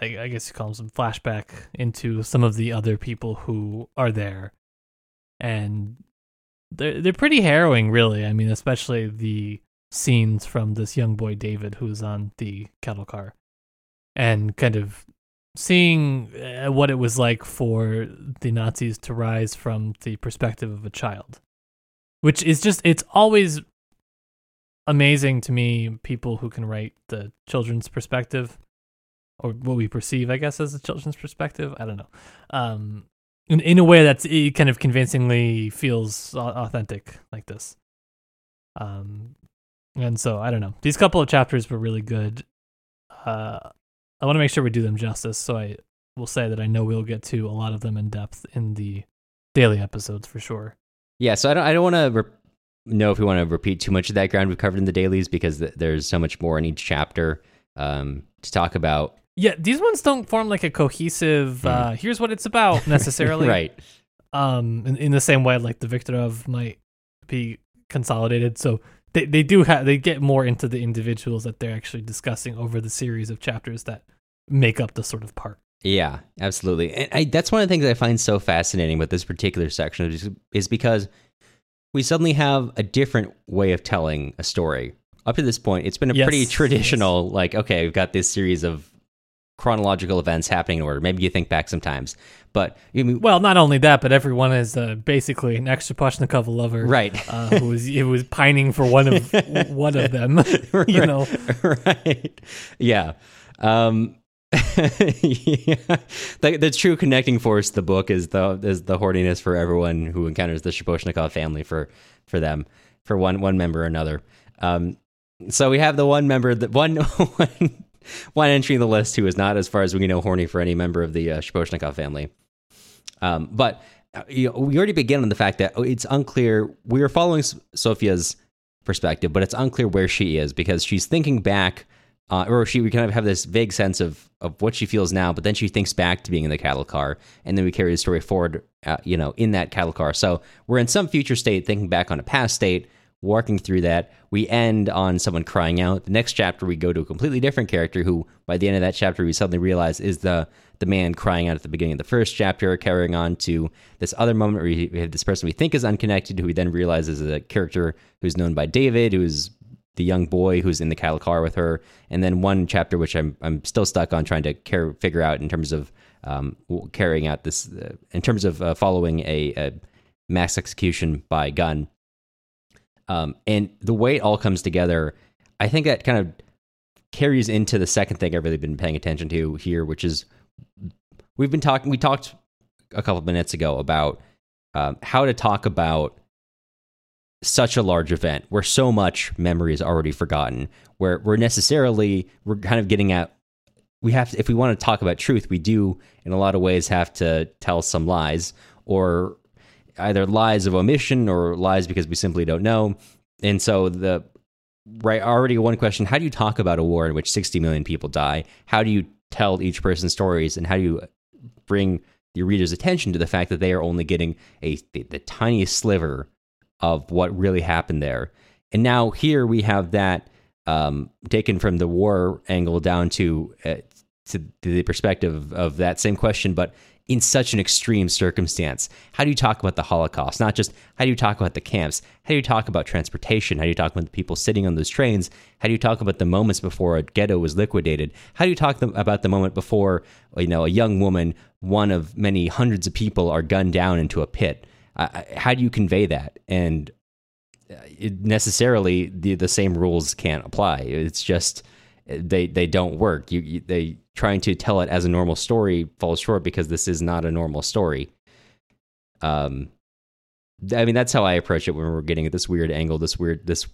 I guess you call them some flashback into some of the other people who are there, and they're they're pretty harrowing, really. I mean, especially the scenes from this young boy David who's on the cattle car, and kind of seeing uh, what it was like for the Nazis to rise from the perspective of a child, which is just it's always amazing to me people who can write the children's perspective or what we perceive i guess as a children's perspective. I don't know. Um in, in a way that's it kind of convincingly feels authentic like this. Um, and so I don't know. These couple of chapters were really good. Uh, I want to make sure we do them justice, so I will say that I know we'll get to a lot of them in depth in the daily episodes for sure. Yeah, so I don't I don't want to know if we want to repeat too much of that ground we've covered in the dailies because th- there's so much more in each chapter um, to talk about. Yeah, these ones don't form like a cohesive. Mm. Uh, here's what it's about necessarily, right? Um, in, in the same way, like the Viktorov might be consolidated, so they they do have they get more into the individuals that they're actually discussing over the series of chapters that make up the sort of part. Yeah, absolutely, and I, that's one of the things I find so fascinating with this particular section is, is because we suddenly have a different way of telling a story. Up to this point, it's been a yes, pretty traditional, yes. like, okay, we've got this series of chronological events happening in order. Maybe you think back sometimes, but you mean, well, not only that, but everyone is uh, basically an extra Shaposhnikov lover, right? Uh, who was it was pining for one of one of them, you know, right? Yeah. Um, yeah. The, the true connecting force the book is the is the horniness for everyone who encounters the Shaposhnikov family for for them for one one member or another. Um, so we have the one member that one one one entry in the list who is not, as far as we know, horny for any member of the uh, Shaposhnikov family. Um, but uh, you know, we already begin on the fact that it's unclear. We are following Sofia's perspective, but it's unclear where she is because she's thinking back, uh, or she we kind of have this vague sense of of what she feels now, but then she thinks back to being in the cattle car, and then we carry the story forward, uh, you know, in that cattle car. So we're in some future state, thinking back on a past state, working through that. We end on someone crying out. The next chapter, we go to a completely different character who, by the end of that chapter, we suddenly realize is the the man crying out at the beginning of the first chapter, carrying on to this other moment where we have this person we think is unconnected, who we then realize is a character who's known by David, who's the young boy who's in the cattle car with her, and then one chapter which I'm I'm still stuck on trying to care, figure out in terms of um, carrying out this uh, in terms of uh, following a, a, mass execution by gun. Um, and the way it all comes together, I think that kind of carries into the second thing I've really been paying attention to here, which is we've been talking. We talked a couple minutes ago about um, how to talk about such a large event where so much memory is already forgotten, where we're necessarily we're kind of getting at we have to, if we want to talk about truth, we do in a lot of ways have to tell some lies or either lies of omission or lies because we simply don't know. And so the right already one question, how do you talk about a war in which 60 million people die? How do you tell each person's stories and how do you bring your reader's attention to the fact that they are only getting a the, the tiniest sliver of what really happened there. And now here we have that um, taken from the war angle down to uh, to the perspective of that same question, but in such an extreme circumstance. How do you talk about the Holocaust? Not just how do you talk about the camps? How do you talk about transportation? How do you talk about the people sitting on those trains? How do you talk about the moments before a ghetto was liquidated? How do you talk about the moment before you know a young woman, one of many hundreds of people, are gunned down into a pit? Uh, how do you convey that? And uh, it necessarily the the same rules can't apply. It's just they they don't work. You, you, they trying to tell it as a normal story falls short because this is not a normal story. Um, I mean that's how I approach it when we're getting at this weird angle, this weird this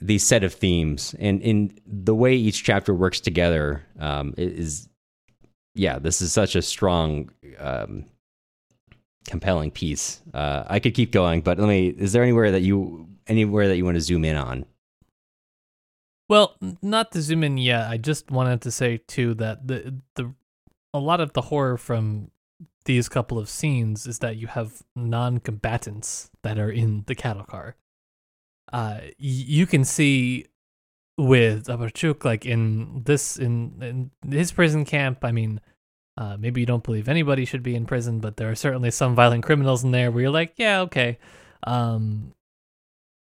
these set of themes, and in the way each chapter works together um, is yeah, this is such a strong. Um, compelling piece. Uh, I could keep going, but let me. Is there anywhere that you anywhere that you want to zoom in on? Well, not to zoom in yet. I just wanted to say too that the the a lot of the horror from these couple of scenes is that you have non-combatants that are in the cattle car. Uh, y- you can see with Abarchuk, like in this in, in his prison camp. I mean, uh, maybe you don't believe anybody should be in prison, but there are certainly some violent criminals in there where you're like, yeah, okay. Um,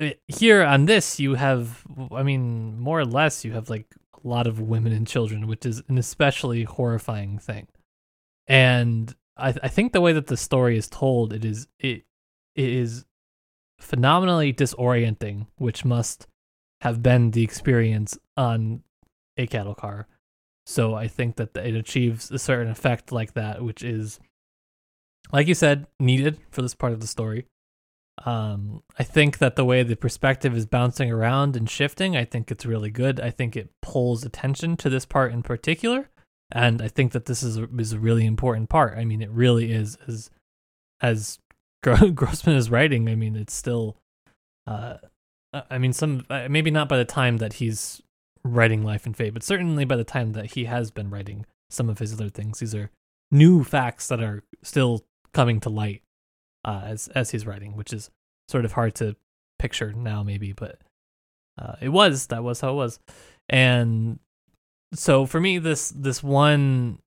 Uh, here on this you have i mean more or less you have like a lot of women and children which is an especially horrifying thing. And i i think the way that the story is told it is it, it is phenomenally disorienting which must have been the experience on a cattle car. So i think that it achieves a certain effect like that which is like you said needed for this part of the story um, I think that the way the perspective is bouncing around and shifting, I think it's really good. I think it pulls attention to this part in particular, and I think that this is a, is a really important part. I mean, it really is as as Grossman is writing. I mean, it's still, uh, I mean, some uh, maybe not by the time that he's writing Life and Fate, but certainly by the time that he has been writing some of his other things. These are new facts that are still coming to light uh, as as he's writing, which is sort of hard to picture now, maybe, but uh, it was that was how it was, and so for me, this this one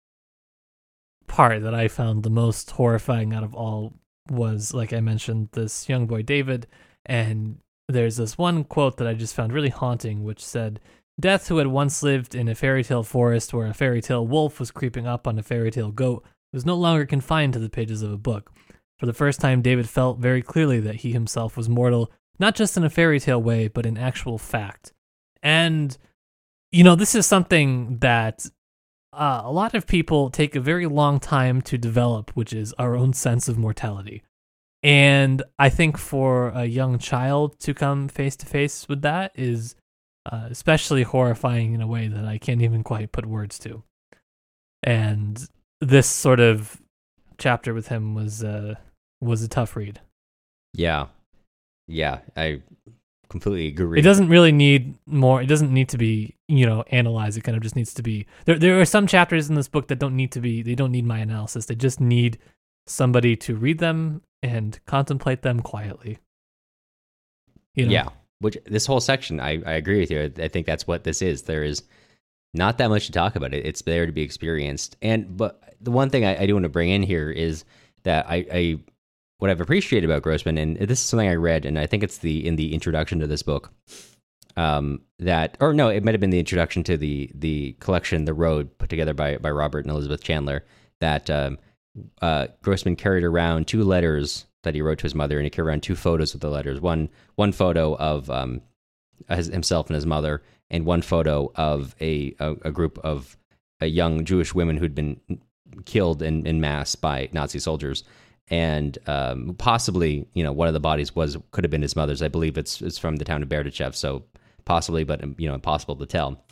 part that I found the most horrifying out of all was, like I mentioned, this young boy David, and there's this one quote that I just found really haunting, which said. Death, who had once lived in a fairy tale forest where a fairy tale wolf was creeping up on a fairy tale goat, was no longer confined to the pages of a book. For the first time, David felt very clearly that he himself was mortal, not just in a fairy tale way, but in actual fact. And, you know, this is something that uh, a lot of people take a very long time to develop, which is our own sense of mortality. And I think for a young child to come face to face with that is uh, especially horrifying in a way that I can't even quite put words to. And this sort of chapter with him was uh, was a tough read. Yeah, yeah, I completely agree. It doesn't really need more. It doesn't need to be you know analyzed. It kind of just needs to be. There there are some chapters in this book that don't need to be. They don't need my analysis. They just need somebody to read them and contemplate them quietly. You know? Yeah, which this whole section, I I agree with you. I think that's what this is. There is not that much to talk about it. It's there to be experienced. And but the one thing I, I do want to bring in here is that I, I what I've appreciated about Grossman, and this is something I read, and I think it's the in the introduction to this book. um, that, or no, it might have been the introduction to the the collection, The Road, put together by by Robert and Elizabeth Chandler. That um, uh, Grossman carried around two letters that he wrote to his mother, and he carried around two photos of the letters. One one photo of um, his, himself and his mother, and one photo of a a, a group of young Jewish women who'd been killed in, in mass by Nazi soldiers. And um, possibly, you know, one of the bodies was could have been his mother's. I believe it's it's from the town of Berdichev, so possibly, but you know, impossible to tell.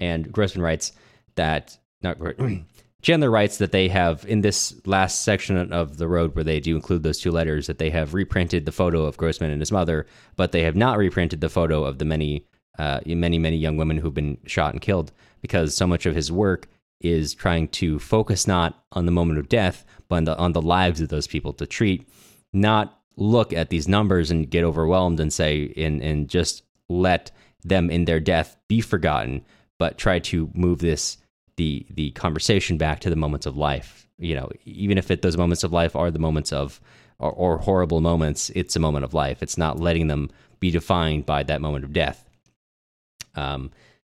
And Grossman writes that not Chandler writes that they have in this last section of the road where they do include those two letters that they have reprinted the photo of Grossman and his mother, but they have not reprinted the photo of the many, uh, many, many young women who've been shot and killed because so much of his work is trying to focus not on the moment of death, but on the, on the lives of those people to treat, not look at these numbers and get overwhelmed and say, and, and just let them in their death be forgotten, but try to move this, the, the conversation back to the moments of life. You know, even if it, those moments of life are the moments of, or, or horrible moments, it's a moment of life. It's not letting them be defined by that moment of death. Um,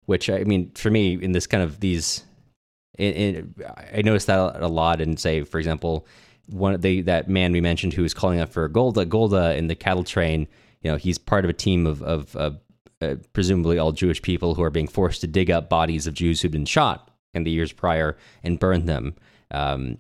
which I mean, for me, in this kind of these I noticed that a lot. And say, for example, one they that man we mentioned who was calling out for Golda, Golda in the cattle train. You know, he's part of a team of of uh, presumably all Jewish people who are being forced to dig up bodies of Jews who've been shot in the years prior and burn them. Um,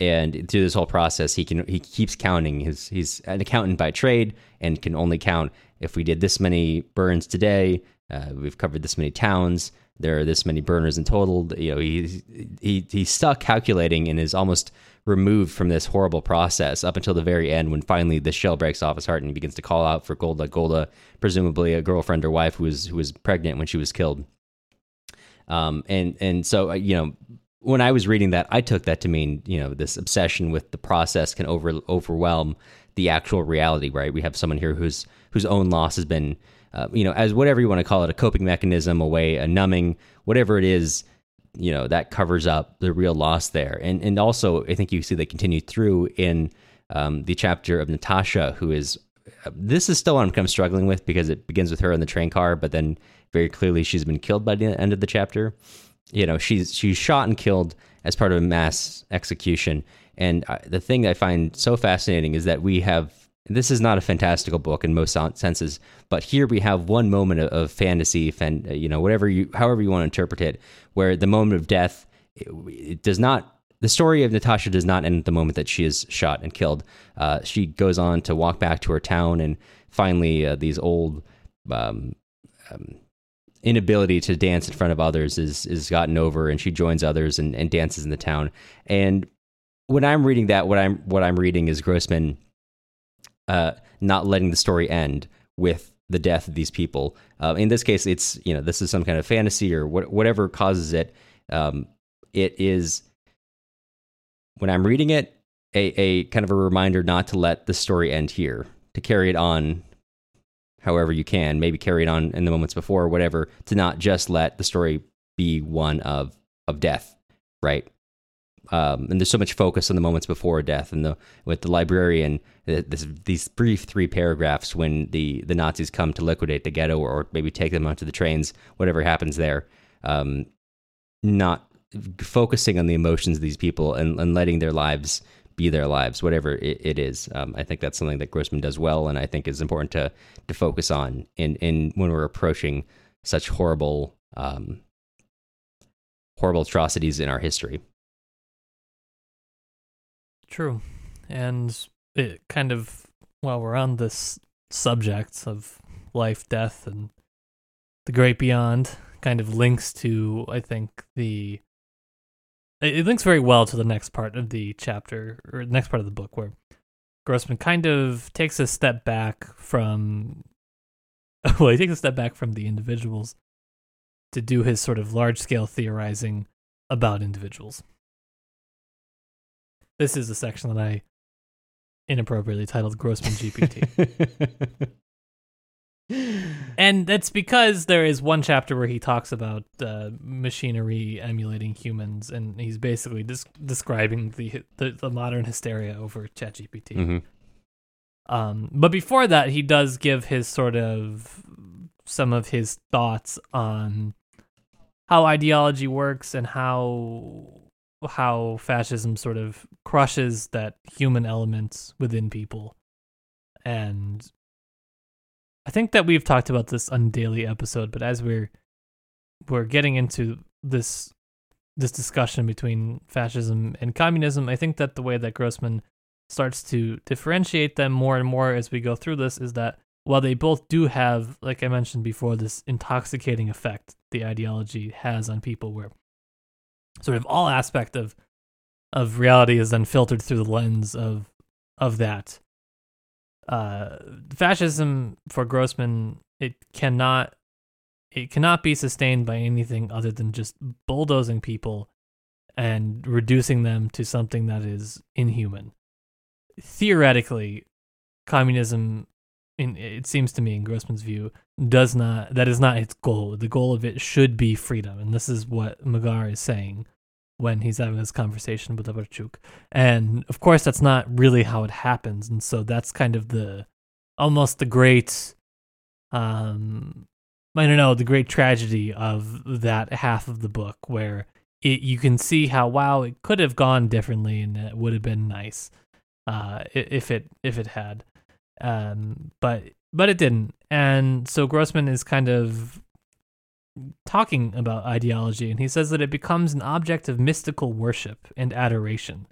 and through this whole process, he can he keeps counting. His he's an accountant by trade and can only count if we did this many burns today. Uh, we've covered this many towns there are this many burners in total. You know, he he he's stuck calculating and is almost removed from this horrible process up until the very end when finally the shell breaks off his heart and he begins to call out for Golda. Golda, presumably a girlfriend or wife who was who was pregnant when she was killed. Um, and and so uh, you know when I was reading that, I took that to mean you know this obsession with the process can over overwhelm the actual reality. Right? We have someone here whose whose own loss has been uh, you know, as whatever you want to call it, a coping mechanism, a way, a numbing, whatever it is, you know, that covers up the real loss there. And and also, I think you see they continue through in um, the chapter of Natasha, who is uh, this is still what I'm kind of struggling with because it begins with her in the train car, but then very clearly she's been killed by the end of the chapter. You know, she's she's shot and killed as part of a mass execution. And uh, the thing I find so fascinating is that we have this is not a fantastical book in most senses, but here we have one moment of, fantasy, fan, you know, whatever you, however you want to interpret it, where the moment of death, it does not. The story of Natasha does not end at the moment that she is shot and killed. Uh, she goes on to walk back to her town, and finally, uh, these old um, um, inability to dance in front of others is is gotten over, and she joins others and, and dances in the town. And when I'm reading that, what I'm what I'm reading is Grossman uh, not letting the story end with the death of these people. Uh, in this case, it's you know this is some kind of fantasy or what, whatever causes it. Um, it is when I'm reading it, a, a kind of a reminder not to let the story end here, to carry it on however you can, maybe carry it on in the moments before or whatever, to not just let the story be one of of death, right? Um, and there's so much focus on the moments before death, and the with the librarian, this, these brief three paragraphs when the the Nazis come to liquidate the ghetto or maybe take them onto the trains, whatever happens there, um, not focusing on the emotions of these people and, and letting their lives be their lives, whatever it, it is. Um, I think that's something that Grossman does well, and I think is important to to focus on in in when we're approaching such horrible um, horrible atrocities in our history. True. And it kind of, while we're on this subject of life, death, and the great beyond, kind of links to, I think, the. It links very well to the next part of the chapter, or the next part of the book, where Grossman kind of takes a step back from. Well, he takes a step back from the individuals to do his sort of large scale theorizing about individuals. This is a section that I inappropriately titled Grossman GPT. and that's because there is one chapter where he talks about uh, machinery emulating humans, and he's basically des- describing the, the, the modern hysteria over ChatGPT. Mm-hmm. Um, but before that, he does give his sort of some of his thoughts on how ideology works and how how fascism sort of crushes that human element within people. And I think that we've talked about this on daily episode, but as we're we're getting into this this discussion between fascism and communism, I think that the way that Grossman starts to differentiate them more and more as we go through this is that while they both do have, like I mentioned before, this intoxicating effect the ideology has on people where sort of all aspect of of reality is then filtered through the lens of of that. Uh, fascism for Grossman, it cannot it cannot be sustained by anything other than just bulldozing people and reducing them to something that is inhuman. Theoretically, communism in it seems to me in Grossman's view does not that is not its goal. The goal of it should be freedom, and this is what Magar is saying when he's having this conversation with Abarchuk. And of course, that's not really how it happens, and so that's kind of the almost the great, um, I don't know, the great tragedy of that half of the book where it you can see how wow it could have gone differently and it would have been nice, uh, if it if it had. Um, but but it didn't. And so Grossman is kind of talking about ideology, and he says that it becomes an object of mystical worship and adoration.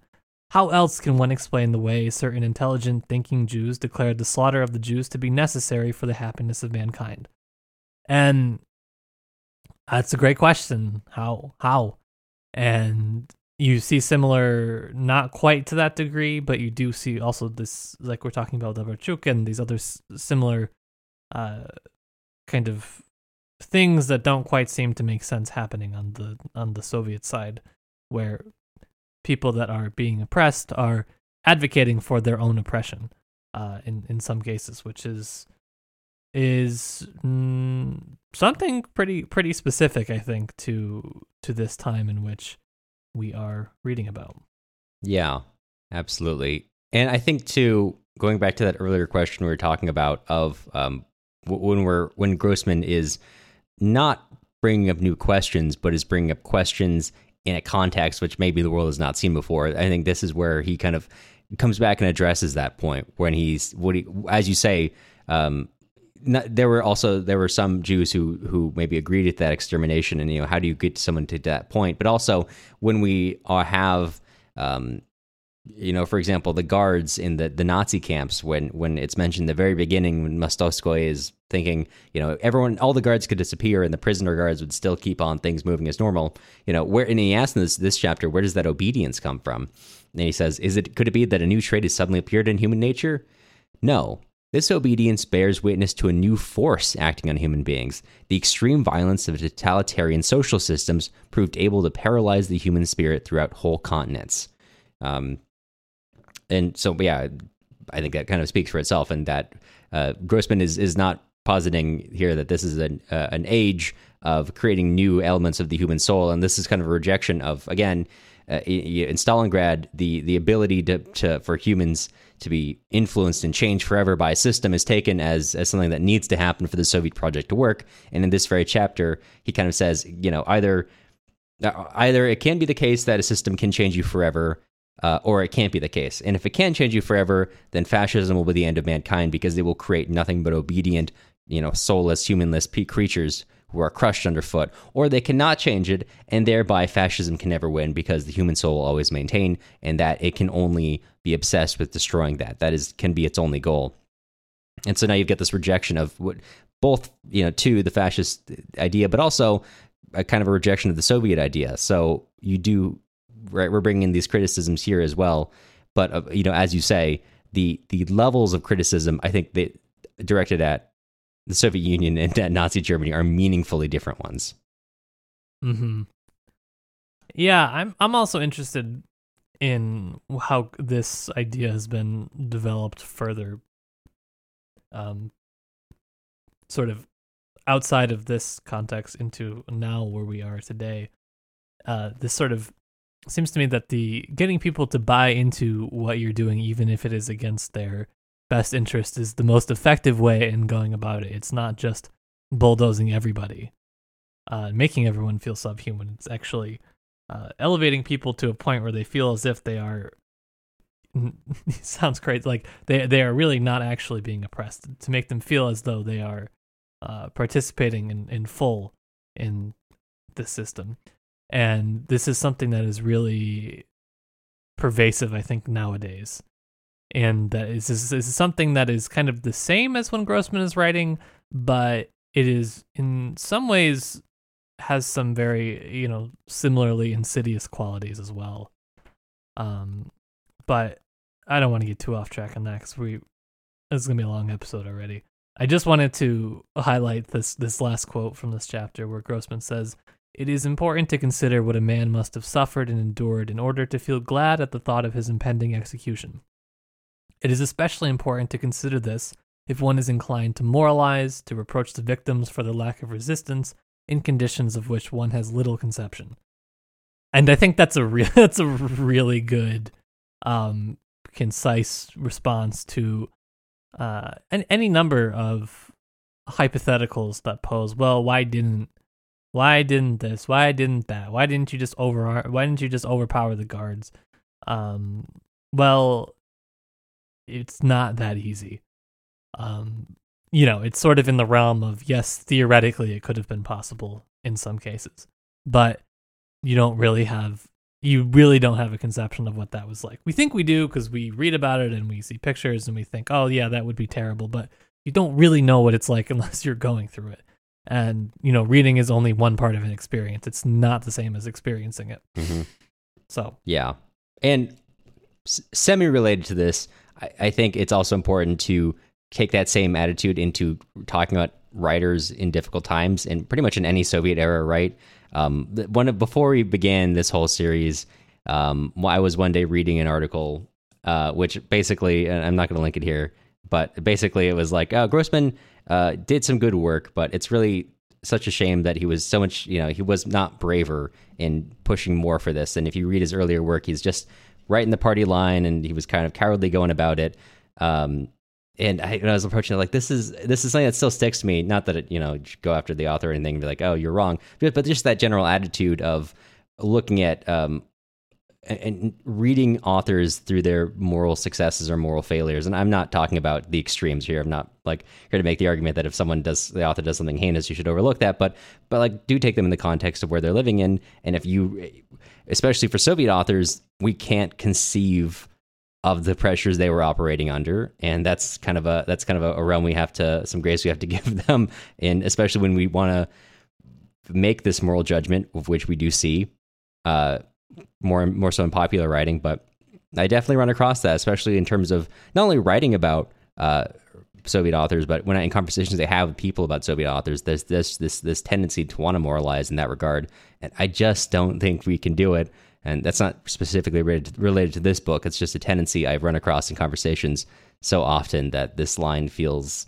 How else can one explain the way certain intelligent, thinking Jews declared the slaughter of the Jews to be necessary for the happiness of mankind? And that's a great question. How? How? And you see similar, not quite to that degree, but you do see also this, like we're talking about Abarchuk and these other s- similar uh, kind of things that don't quite seem to make sense happening on the on the Soviet side, where people that are being oppressed are advocating for their own oppression, uh, in in some cases, which is is mm, something pretty pretty specific, I think, to to this time in which we are reading about. Yeah, absolutely. And I think too, going back to that earlier question we were talking about of um, when we're when Grossman is not bringing up new questions, but is bringing up questions in a context which maybe the world has not seen before. I think this is where he kind of comes back and addresses that point when he's what he, as you say, um, not, there were also there were some Jews who who maybe agreed with that extermination, and you know how do you get someone to that point? But also when we are, have um, you know, for example, the guards in the, the Nazi camps, when when it's mentioned the very beginning, when is thinking, you know, everyone, all the guards could disappear, and the prisoner guards would still keep on things moving as normal. You know, where and he asks in this this chapter, where does that obedience come from? And he says, is it could it be that a new trait has suddenly appeared in human nature? No, this obedience bears witness to a new force acting on human beings. The extreme violence of totalitarian social systems proved able to paralyze the human spirit throughout whole continents. Um, and so, yeah, I think that kind of speaks for itself, and that uh, Grossman is is not positing here that this is an uh, an age of creating new elements of the human soul, and this is kind of a rejection of again uh, in Stalingrad the the ability to, to for humans to be influenced and changed forever by a system is taken as as something that needs to happen for the Soviet project to work. And in this very chapter, he kind of says, you know, either uh, either it can be the case that a system can change you forever. Uh, or it can't be the case. And if it can change you forever, then fascism will be the end of mankind because it will create nothing but obedient, you know, soulless, humanless creatures who are crushed underfoot, or they cannot change it, and thereby fascism can never win because the human soul will always maintain, and that it can only be obsessed with destroying that. That is can be its only goal. And so now you've got this rejection of what both, you know, to the fascist idea, but also a kind of a rejection of the Soviet idea. So you do right. We're bringing in these criticisms here as well, but uh, you know, as you say, the the levels of criticism I think that directed at the Soviet Union and Nazi Germany are meaningfully different ones. Hmm. Yeah, I'm. I'm also interested in how this idea has been developed further. Um, sort of outside of this context into now where we are today. Uh, this sort of seems to me that the getting people to buy into what you're doing, even if it is against their best interest is the most effective way in going about it. It's not just bulldozing everybody, uh, making everyone feel subhuman. It's actually uh, elevating people to a point where they feel as if they are. sounds crazy. Like they they are really not actually being oppressed. To make them feel as though they are uh, participating in, in full in the system, and this is something that is really pervasive. I think nowadays and that is, is, is something that is kind of the same as when Grossman is writing, but it is in some ways has some very you know similarly insidious qualities as well. Um, but I don't want to get too off track on that because we this is gonna be a long episode already. I just wanted to highlight this this last quote from this chapter where Grossman says, "It is important to consider what a man must have suffered and endured in order to feel glad at the thought of his impending execution." It is especially important to consider this if one is inclined to moralize, to reproach the victims for their lack of resistance in conditions of which one has little conception. And I think that's a re- that's a really good, um, concise response to uh, an- any number of hypotheticals that pose. Well, why didn't why didn't this? Why didn't that? Why didn't you just over? Why didn't you just overpower the guards? Um, well, it's not that easy. Um, you know, it's sort of in the realm of yes, theoretically it could have been possible in some cases, but you don't really have you really don't have a conception of what that was like. We think we do because we read about it and we see pictures and we think, oh yeah, that would be terrible, but you don't really know what it's like unless you're going through it. And you know, reading is only one part of an experience. It's not the same as experiencing it. Mhm. So Yeah. And s- semi related to this, I, I think it's also important to take that same attitude into talking about writers in difficult times and pretty much in any Soviet era, right? Um, one before we began this whole series, um, I was one day reading an article, uh, which basically, and I'm not going to link it here, but basically it was like, oh, Grossman uh, did some good work, but it's really such a shame that he was so much, you know, he was not braver in pushing more for this. And if you read his earlier work, he's just right in the party line, and he was kind of cowardly going about it. Um, and I, I was approaching it, like this is this is something that still sticks to me. Not that it, you know, go after the author or anything, and be like, oh, you're wrong, but, but just that general attitude of looking at um, and reading authors through their moral successes or moral failures. And I'm not talking about the extremes here. I'm not like here to make the argument that if someone does the author does something heinous, you should overlook that. But but like do take them in the context of where they're living in. And if you, especially for Soviet authors, we can't conceive of the pressures they were operating under. And that's kind of a that's kind of a, realm we have to some grace we have to give them. And especially when we want to make this moral judgment of which we do see uh more more so in popular writing. But i definitely run across that especially in terms of not only writing about uh soviet authors but when I, in conversations i have with people about soviet authors there's this this this tendency to want to moralize in that regard. And i just don't think we can do it and that's not specifically related to, related to this book it's just a tendency i've run across in conversations so often that this line feels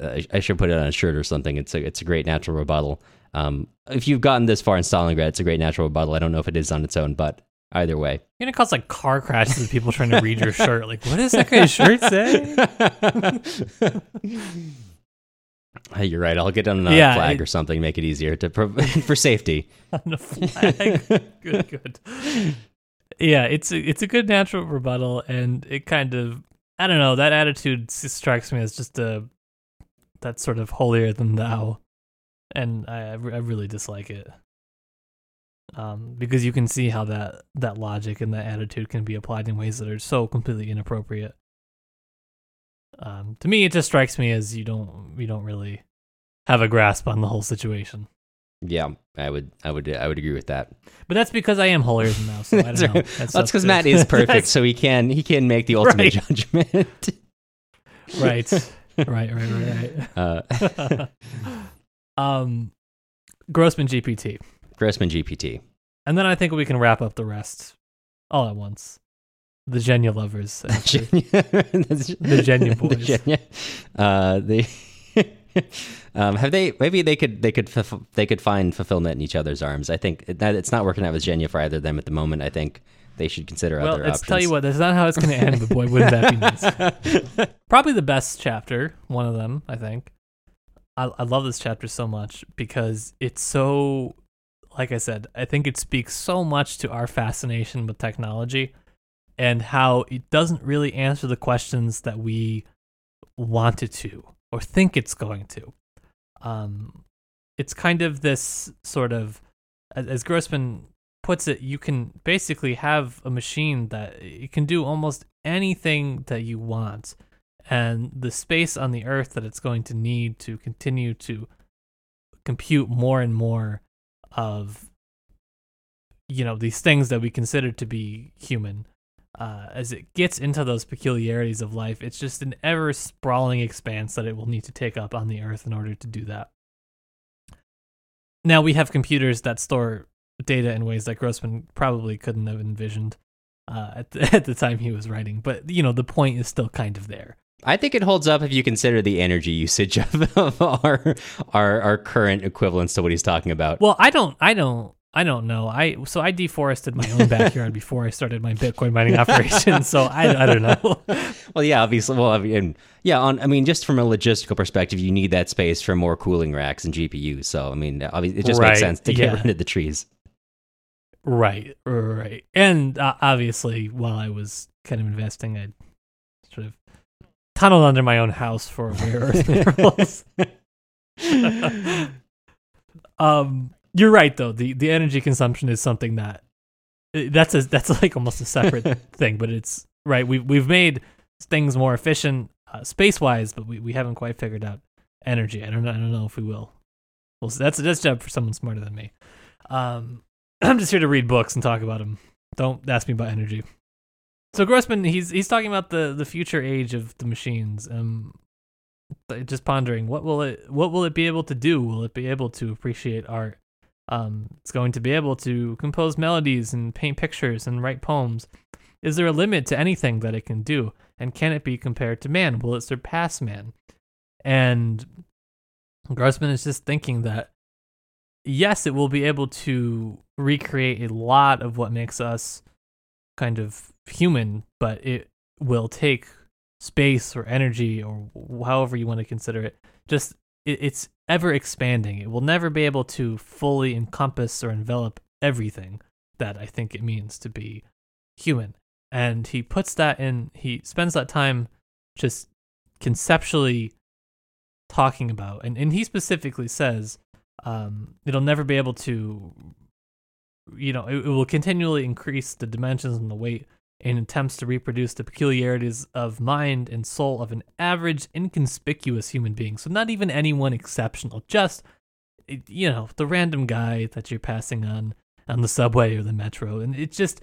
uh, I should put it on a shirt or something. It's a it's a great natural rebuttal. Um, if you've gotten this far in Stalingrad, it's a great natural rebuttal. I don't know if it is on its own, but either way, You're gonna cause like car crashes of people trying to read your shirt. Like, what does that guy's shirt say? Hey, you're right. I'll get on a Yeah, flag it- or something, make it easier to for safety. On a flag. good, good. Yeah, it's a, it's a good natural rebuttal, and it kind of I don't know that attitude strikes me as just a that sort of holier than thou, and I I really dislike it. Um, because you can see how that that logic and that attitude can be applied in ways that are so completely inappropriate. Um, to me, it just strikes me as you don't you don't really have a grasp on the whole situation. Yeah, I would, I would, I would agree with that. But that's because I am holier than thou. So I That's don't know. right. That's That's because Matt is perfect, so he can he can make the ultimate Right. judgment. right, right, right, right, uh, right. um, Grossman GPT, Grossman GPT. and then I think we can wrap up the rest all at once. The Genya lovers. the The Genya boys. Genya. Uh, they um, have they maybe they could they could they could find fulfillment in each other's arms. I think it, it's not working out with Genya for either of them at the moment. I think they should consider well, other let's options. tell you what. That's not how it's going to end. But boy, wouldn't that be nice? Probably the best chapter. One of them, I think. I, I love this chapter so much because it's so, like I said, I think it speaks so much to our fascination with technology and how it doesn't really answer the questions that we want it to or think it's going to. Um, it's kind of this sort of, as, Grossman puts it, you can basically have a machine that it can do almost anything that you want and the space on the earth that it's going to need to continue to compute more and more of you know these things that we consider to be human uh, as it gets into those peculiarities of life it's just an ever sprawling expanse that it will need to take up on the earth in order to do that now we have computers that store data in ways that grossman probably couldn't have envisioned uh, at, the, at the time he was writing but you know the point is still kind of there I think it holds up if you consider the energy usage of, of our, our our current equivalents to what he's talking about. Well, I don't, I don't, I don't know. I so I deforested my own backyard before I started my Bitcoin mining operation. So I, I don't know. well, yeah, obviously. Well, I mean, yeah. On, I mean, just from a logistical perspective, you need that space for more cooling racks and GPUs. So, I mean, obviously, it just Right, makes sense to get yeah. rid of the trees. right, right. And uh, obviously, while I was kind of investing, I sort of tunneled under my own house for rare earth minerals. um, you're right though. The the energy consumption is something that uh, that's a that's like almost a separate thing, but it's right. We we've made things more efficient uh, space wise, but we, we haven't quite figured out energy. I don't know, I don't know if we will. Well, that's that's a job for someone smarter than me. Um, I'm just here to read books and talk about them. Don't ask me about energy. So Grossman, he's he's talking about the the future age of the machines. Um, just pondering what will it what will it be able to do? Will it be able to appreciate art? Um, it's going to be able to compose melodies and paint pictures and write poems. Is there a limit to anything that it can do? And can it be compared to man? Will it surpass man? And Grossman is just thinking that yes, it will be able to recreate a lot of what makes us kind of human, but it will take space or energy or however you want to consider it. Just it, it's ever expanding. It will never be able to fully encompass or envelop everything that I think it means to be human. And he puts that in, he spends that time just conceptually talking about, and, and he specifically says um, it'll never be able to, you know, it, it will continually increase the dimensions and the weight in attempts to reproduce the peculiarities of mind and soul of an average, inconspicuous human being. So, not even anyone exceptional, just, you know, the random guy that you're passing on on the subway or the metro. And it's just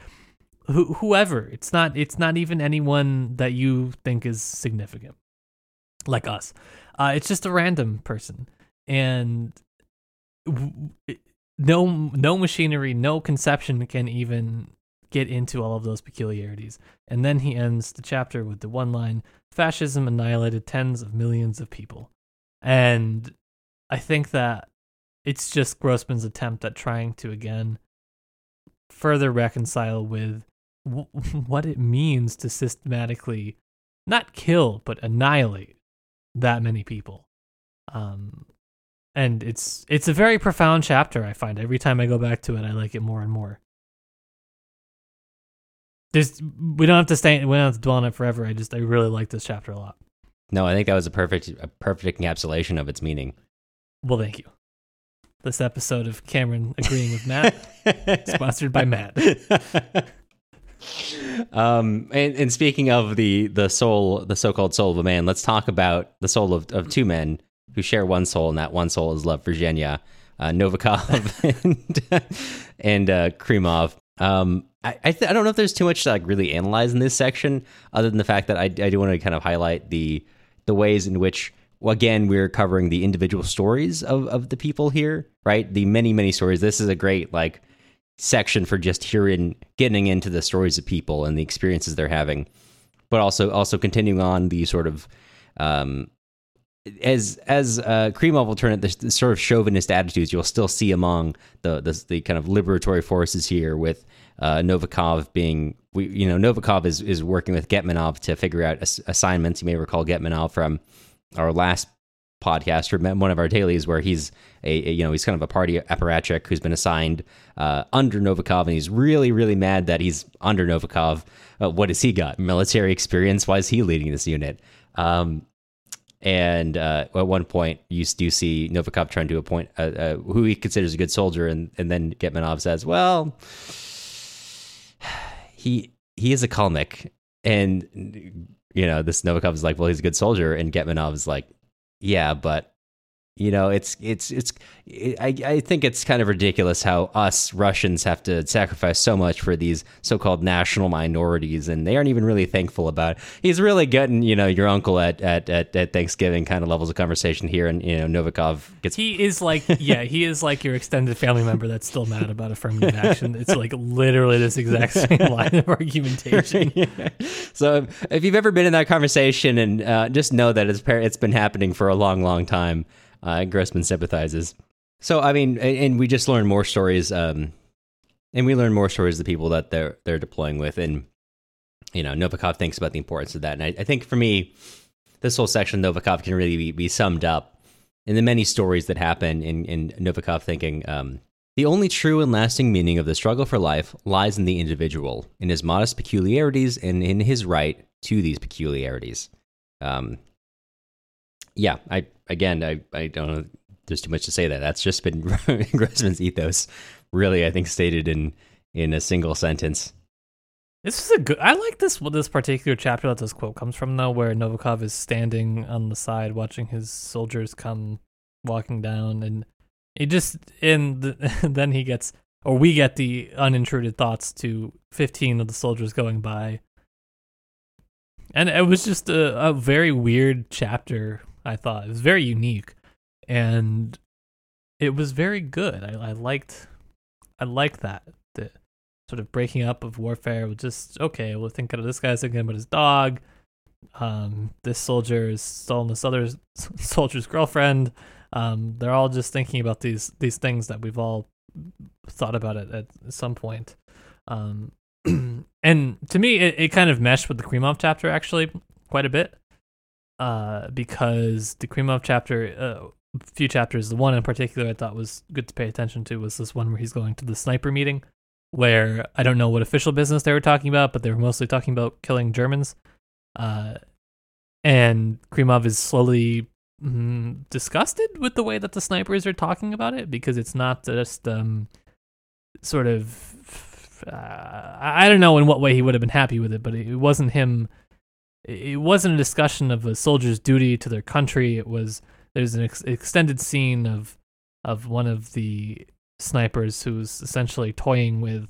who, whoever. It's not, it's not even anyone that you think is significant, like us. Uh, it's just a random person. And w- no, no machinery, no conception can even get into all of those peculiarities. And then he ends the chapter with the one line fascism annihilated tens of millions of people. And I think that it's just Grossman's attempt at trying to, again, further reconcile with w- what it means to systematically not kill, but annihilate that many people. Um, and it's it's a very profound chapter. I find every time I go back to it, I like it more and more there's we don't have to stay we don't have to dwell on it forever. I just I really like this chapter a lot. No, I think that was a perfect a perfect encapsulation of its meaning. Well, thank you. This episode of Cameron agreeing with Matt, sponsored by Matt. um, and, and speaking of the the soul, the so-called soul of a man, let's talk about the soul of, of two men who share one soul, and that one soul is love for Zhenya, uh, Novikov and, and uh, Krimov. Um, I I, th- I don't know if there's too much to like really analyze in this section, other than the fact that I, I do want to kind of highlight the the ways in which well, again we're covering the individual stories of of the people here, right? The many many stories. This is a great like section for just hearing getting into the stories of people and the experiences they're having, but also also continuing on the sort of um, as as uh, Krimov will turn it, the, the sort of chauvinist attitudes you'll still see among the the, the kind of liberatory forces here, with uh, Novikov being, we, you know, Novikov is is working with Getmanov to figure out ass- assignments. You may recall Getmanov from our last podcast or one of our dailies where he's a, a, you know he's kind of a party apparatchik who's been assigned uh, under Novikov and he's really really mad that he's under Novikov. Uh, what has he got? Military experience? Why is he leading this unit? Um, and uh, at one point, you do see Novikov trying to appoint who he considers a good soldier, and, and then Getmanov says, "Well, he he is a Kalmyk, and you know this Novikov is like, well, he's a good soldier, and Getmanov is like, yeah, but you know it's it's it's it, I, I think it's kind of ridiculous how us russians have to sacrifice so much for these so-called national minorities and they aren't even really thankful about it. He's really getting you know your uncle at at, at, at thanksgiving kind of levels of conversation here and you know novikov gets he is like yeah he is like your extended family member that's still mad about affirmative action. It's like literally this exact same line of argumentation. Yeah. so if you've ever been in that conversation and uh, just know that it's it's been happening for a long long time uh, Grossman sympathizes. So I mean, and we just learn more stories, um, and we learn more stories of the people that they're they're deploying with, and you know, Novikov thinks about the importance of that, and I, I think for me, this whole section Novikov can really be, be, summed up in the many stories that happen in in Novikov thinking. Um, the only true and lasting meaning of the struggle for life lies in the individual, in his modest peculiarities, and in his right to these peculiarities. Um, yeah, I again, I, I don't know. There's too much to say that. That's just been Grossman's ethos, really. I think stated in in a single sentence. This is a good. I like this this particular chapter that this quote comes from, though, where Novikov is standing on the side watching his soldiers come walking down, and he just and the, then he gets or we get the unintruded thoughts to 15 of the soldiers going by. And it was just a, a very weird chapter I thought it was very unique, and it was very good. I, I liked, I liked that the sort of breaking up of warfare was just okay. We'll think of this guy's thinking about his dog. Um, this soldier is stolen this other soldier's girlfriend. Um, they're all just thinking about these these things that we've all thought about it at some point. Um, and to me, it, it kind of meshed with the Krimov chapter actually quite a bit uh, because the Krimov chapter, uh, a few chapters, the one in particular I thought was good to pay attention to was this one where he's going to the sniper meeting, where I don't know what official business they were talking about, but they were mostly talking about killing Germans. Uh, and Krimov is slowly mm, disgusted with the way that the snipers are talking about it because it's not just um, sort of. Uh, I don't know in what way he would have been happy with it, but it wasn't him it wasn't a discussion of a soldier's duty to their country. It was there's an ex- extended scene of of one of the snipers who's essentially toying with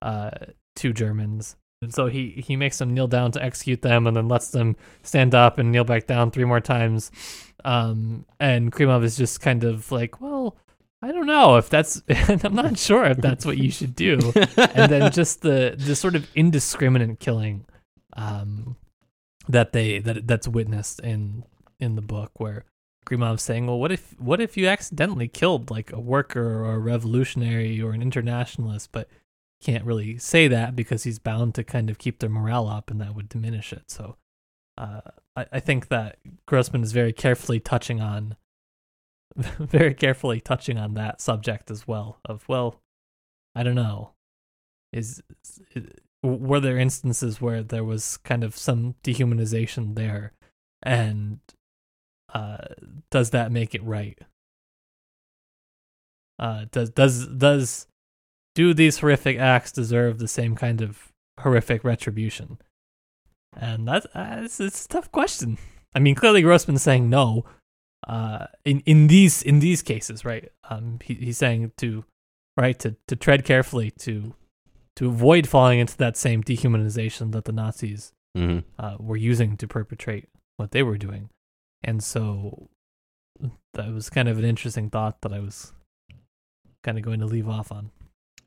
uh, two Germans. And so he, he makes them kneel down to execute them and then lets them stand up and kneel back down three more times. Um, and Krimov is just kind of like, well, I don't know if that's, I'm not sure if that's what you should do. and then just the, the sort of indiscriminate killing um, that they that that's witnessed in in the book where Krimov's saying, "Well, what if what if you accidentally killed like a worker or a revolutionary or an internationalist, but can't really say that because he's bound to kind of keep their morale up, and that would diminish it." So, uh, I, I think that Grossman is very carefully touching on, very carefully touching on that subject as well. Of well, I don't know, is, is were there instances where there was kind of some dehumanization there? And uh, does that make it right? Uh, does does does do these horrific acts deserve the same kind of horrific retribution? And that's uh, it's, it's, a tough question. I mean clearly grossman's saying no uh, in in these in these cases right? Um he, he's saying to right to to tread carefully to to avoid falling into that same dehumanization that the Nazis mm-hmm. uh, were using to perpetrate what they were doing. And so that was kind of an interesting thought that I was kind of going to leave off on.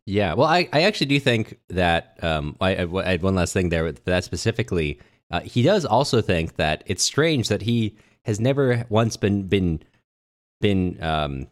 Yeah, well, I, I actually do think that um, I, I, had one last thing there with that specifically. Uh, he does also think that it's strange that he has never once been been been um,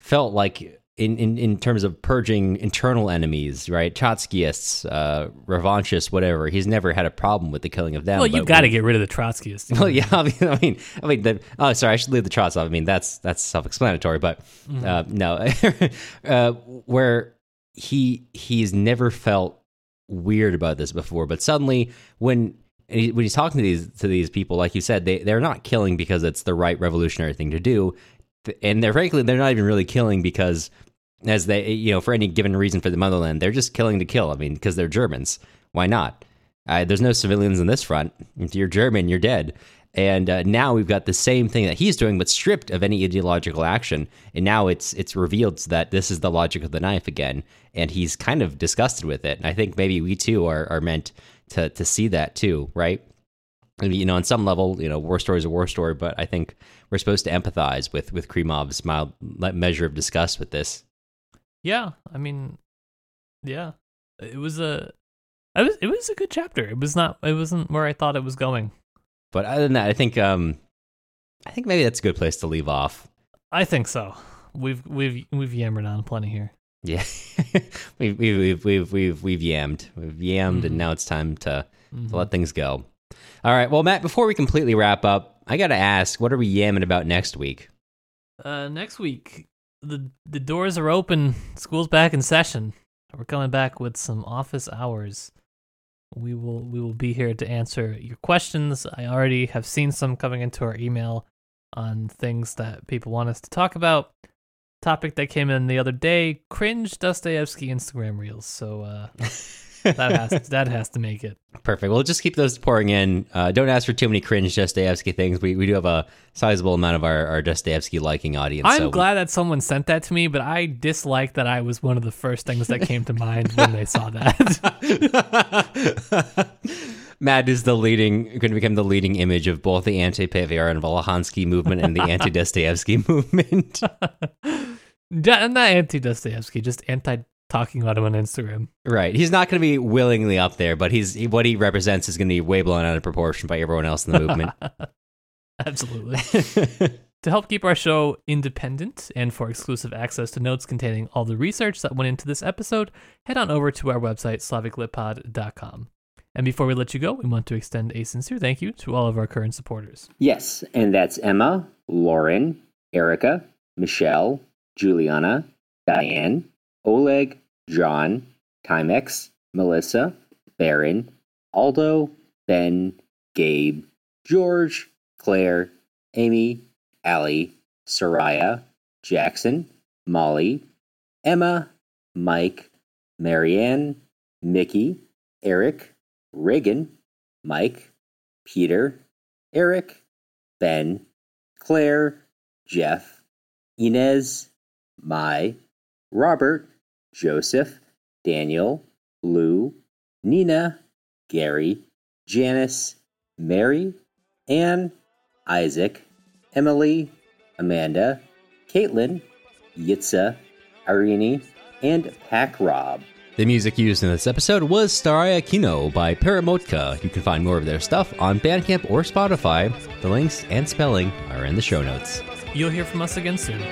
felt like in, in, in terms of purging internal enemies, right? Trotskyists, uh, revanchists, whatever. He's never had a problem with the killing of them. Well, you've got to get rid of the Trotskyists. Well, yeah, I mean, I mean, I mean, the, oh, sorry, I should leave the trots off. I mean, that's that's self-explanatory, but uh, no, uh, where he he's never felt weird about this before, but suddenly when when he's talking to these to these people, like you said, they they're not killing because it's the right revolutionary thing to do, and they're frankly they're not even really killing because as they you know for any given reason for the motherland, they're just killing to kill. I mean, because they're Germans, why not? Uh, there's no civilians in this front. If you're German, you're dead. And uh, now we've got the same thing that he's doing, but stripped of any ideological action. And now it's it's revealed that this is the logic of the knife again, and he's kind of disgusted with it. And I think maybe we too are, are meant to to see that too, right? You know, on some level, you know, war story is a war story, but I think we're supposed to empathize with with Krimov's mild measure of disgust with this. Yeah, I mean, yeah, it was a, it was it was a good chapter. It was not, it wasn't where I thought it was going. But other than that, I think um, I think maybe that's a good place to leave off. I think so. We've we've we've yammered on plenty here. Yeah, we've, we've we've we've we've yammed, we've yammed, Mhm. and now it's time to, Mhm. to let things go. All right, well, Matt, before we completely wrap up, I got to ask, what are we yamming about next week? Uh, next week, the the doors are open. School's back in session. We're coming back with some office hours. We will we will be here to answer your questions. I already have seen some coming into our email on things that people want us to talk about. Topic that came in the other day: cringe Dostoevsky Instagram reels. So uh, that has that has to make it. Perfect. We'll just keep those pouring in. Uh, don't ask for too many cringe Dostoevsky things. We, we do have a sizable amount of our, our Dostoevsky liking audience. I'm so glad that someone sent that to me, but I dislike that I was one of the first things that came to mind when they saw that. Matt is the leading, going to become the leading image of both the anti-Pevear and Volokhonsky movement and the anti-Dostoevsky movement. Not anti Dostoevsky, just anti talking about him on Instagram. right. He's not going to be willingly up there, but he's he, what he represents is going to be way blown out of proportion by everyone else in the movement. Absolutely. to help keep our show independent and for exclusive access to notes containing all the research that went into this episode, head on over to our website, slaviclitpod.com. And before we let you go, we want to extend a sincere thank you to all of our current supporters. Yes, and that's Emma, Lauren, Erica, Michelle, Juliana, Diane, Oleg, John, Timex, Melissa, Baron, Aldo, Ben, Gabe, George, Claire, Amy, Allie, Soraya, Jackson, Molly, Emma, Mike, Marianne, Mickey, Eric, Reagan, Mike, Peter, Eric, Ben, Claire, Jeff, Inez, Mai, Robert, Joseph, Daniel, Lou, Nina, Gary, Janice, Mary, Anne, Isaac, Emily, Amanda, Caitlin, Yitza, Irene, and Pack Rob. The music used in this episode was Staraya Kino by Peremotka. You can find more of their stuff on Bandcamp or Spotify. The links and spelling are in the show notes. You'll hear from us again soon.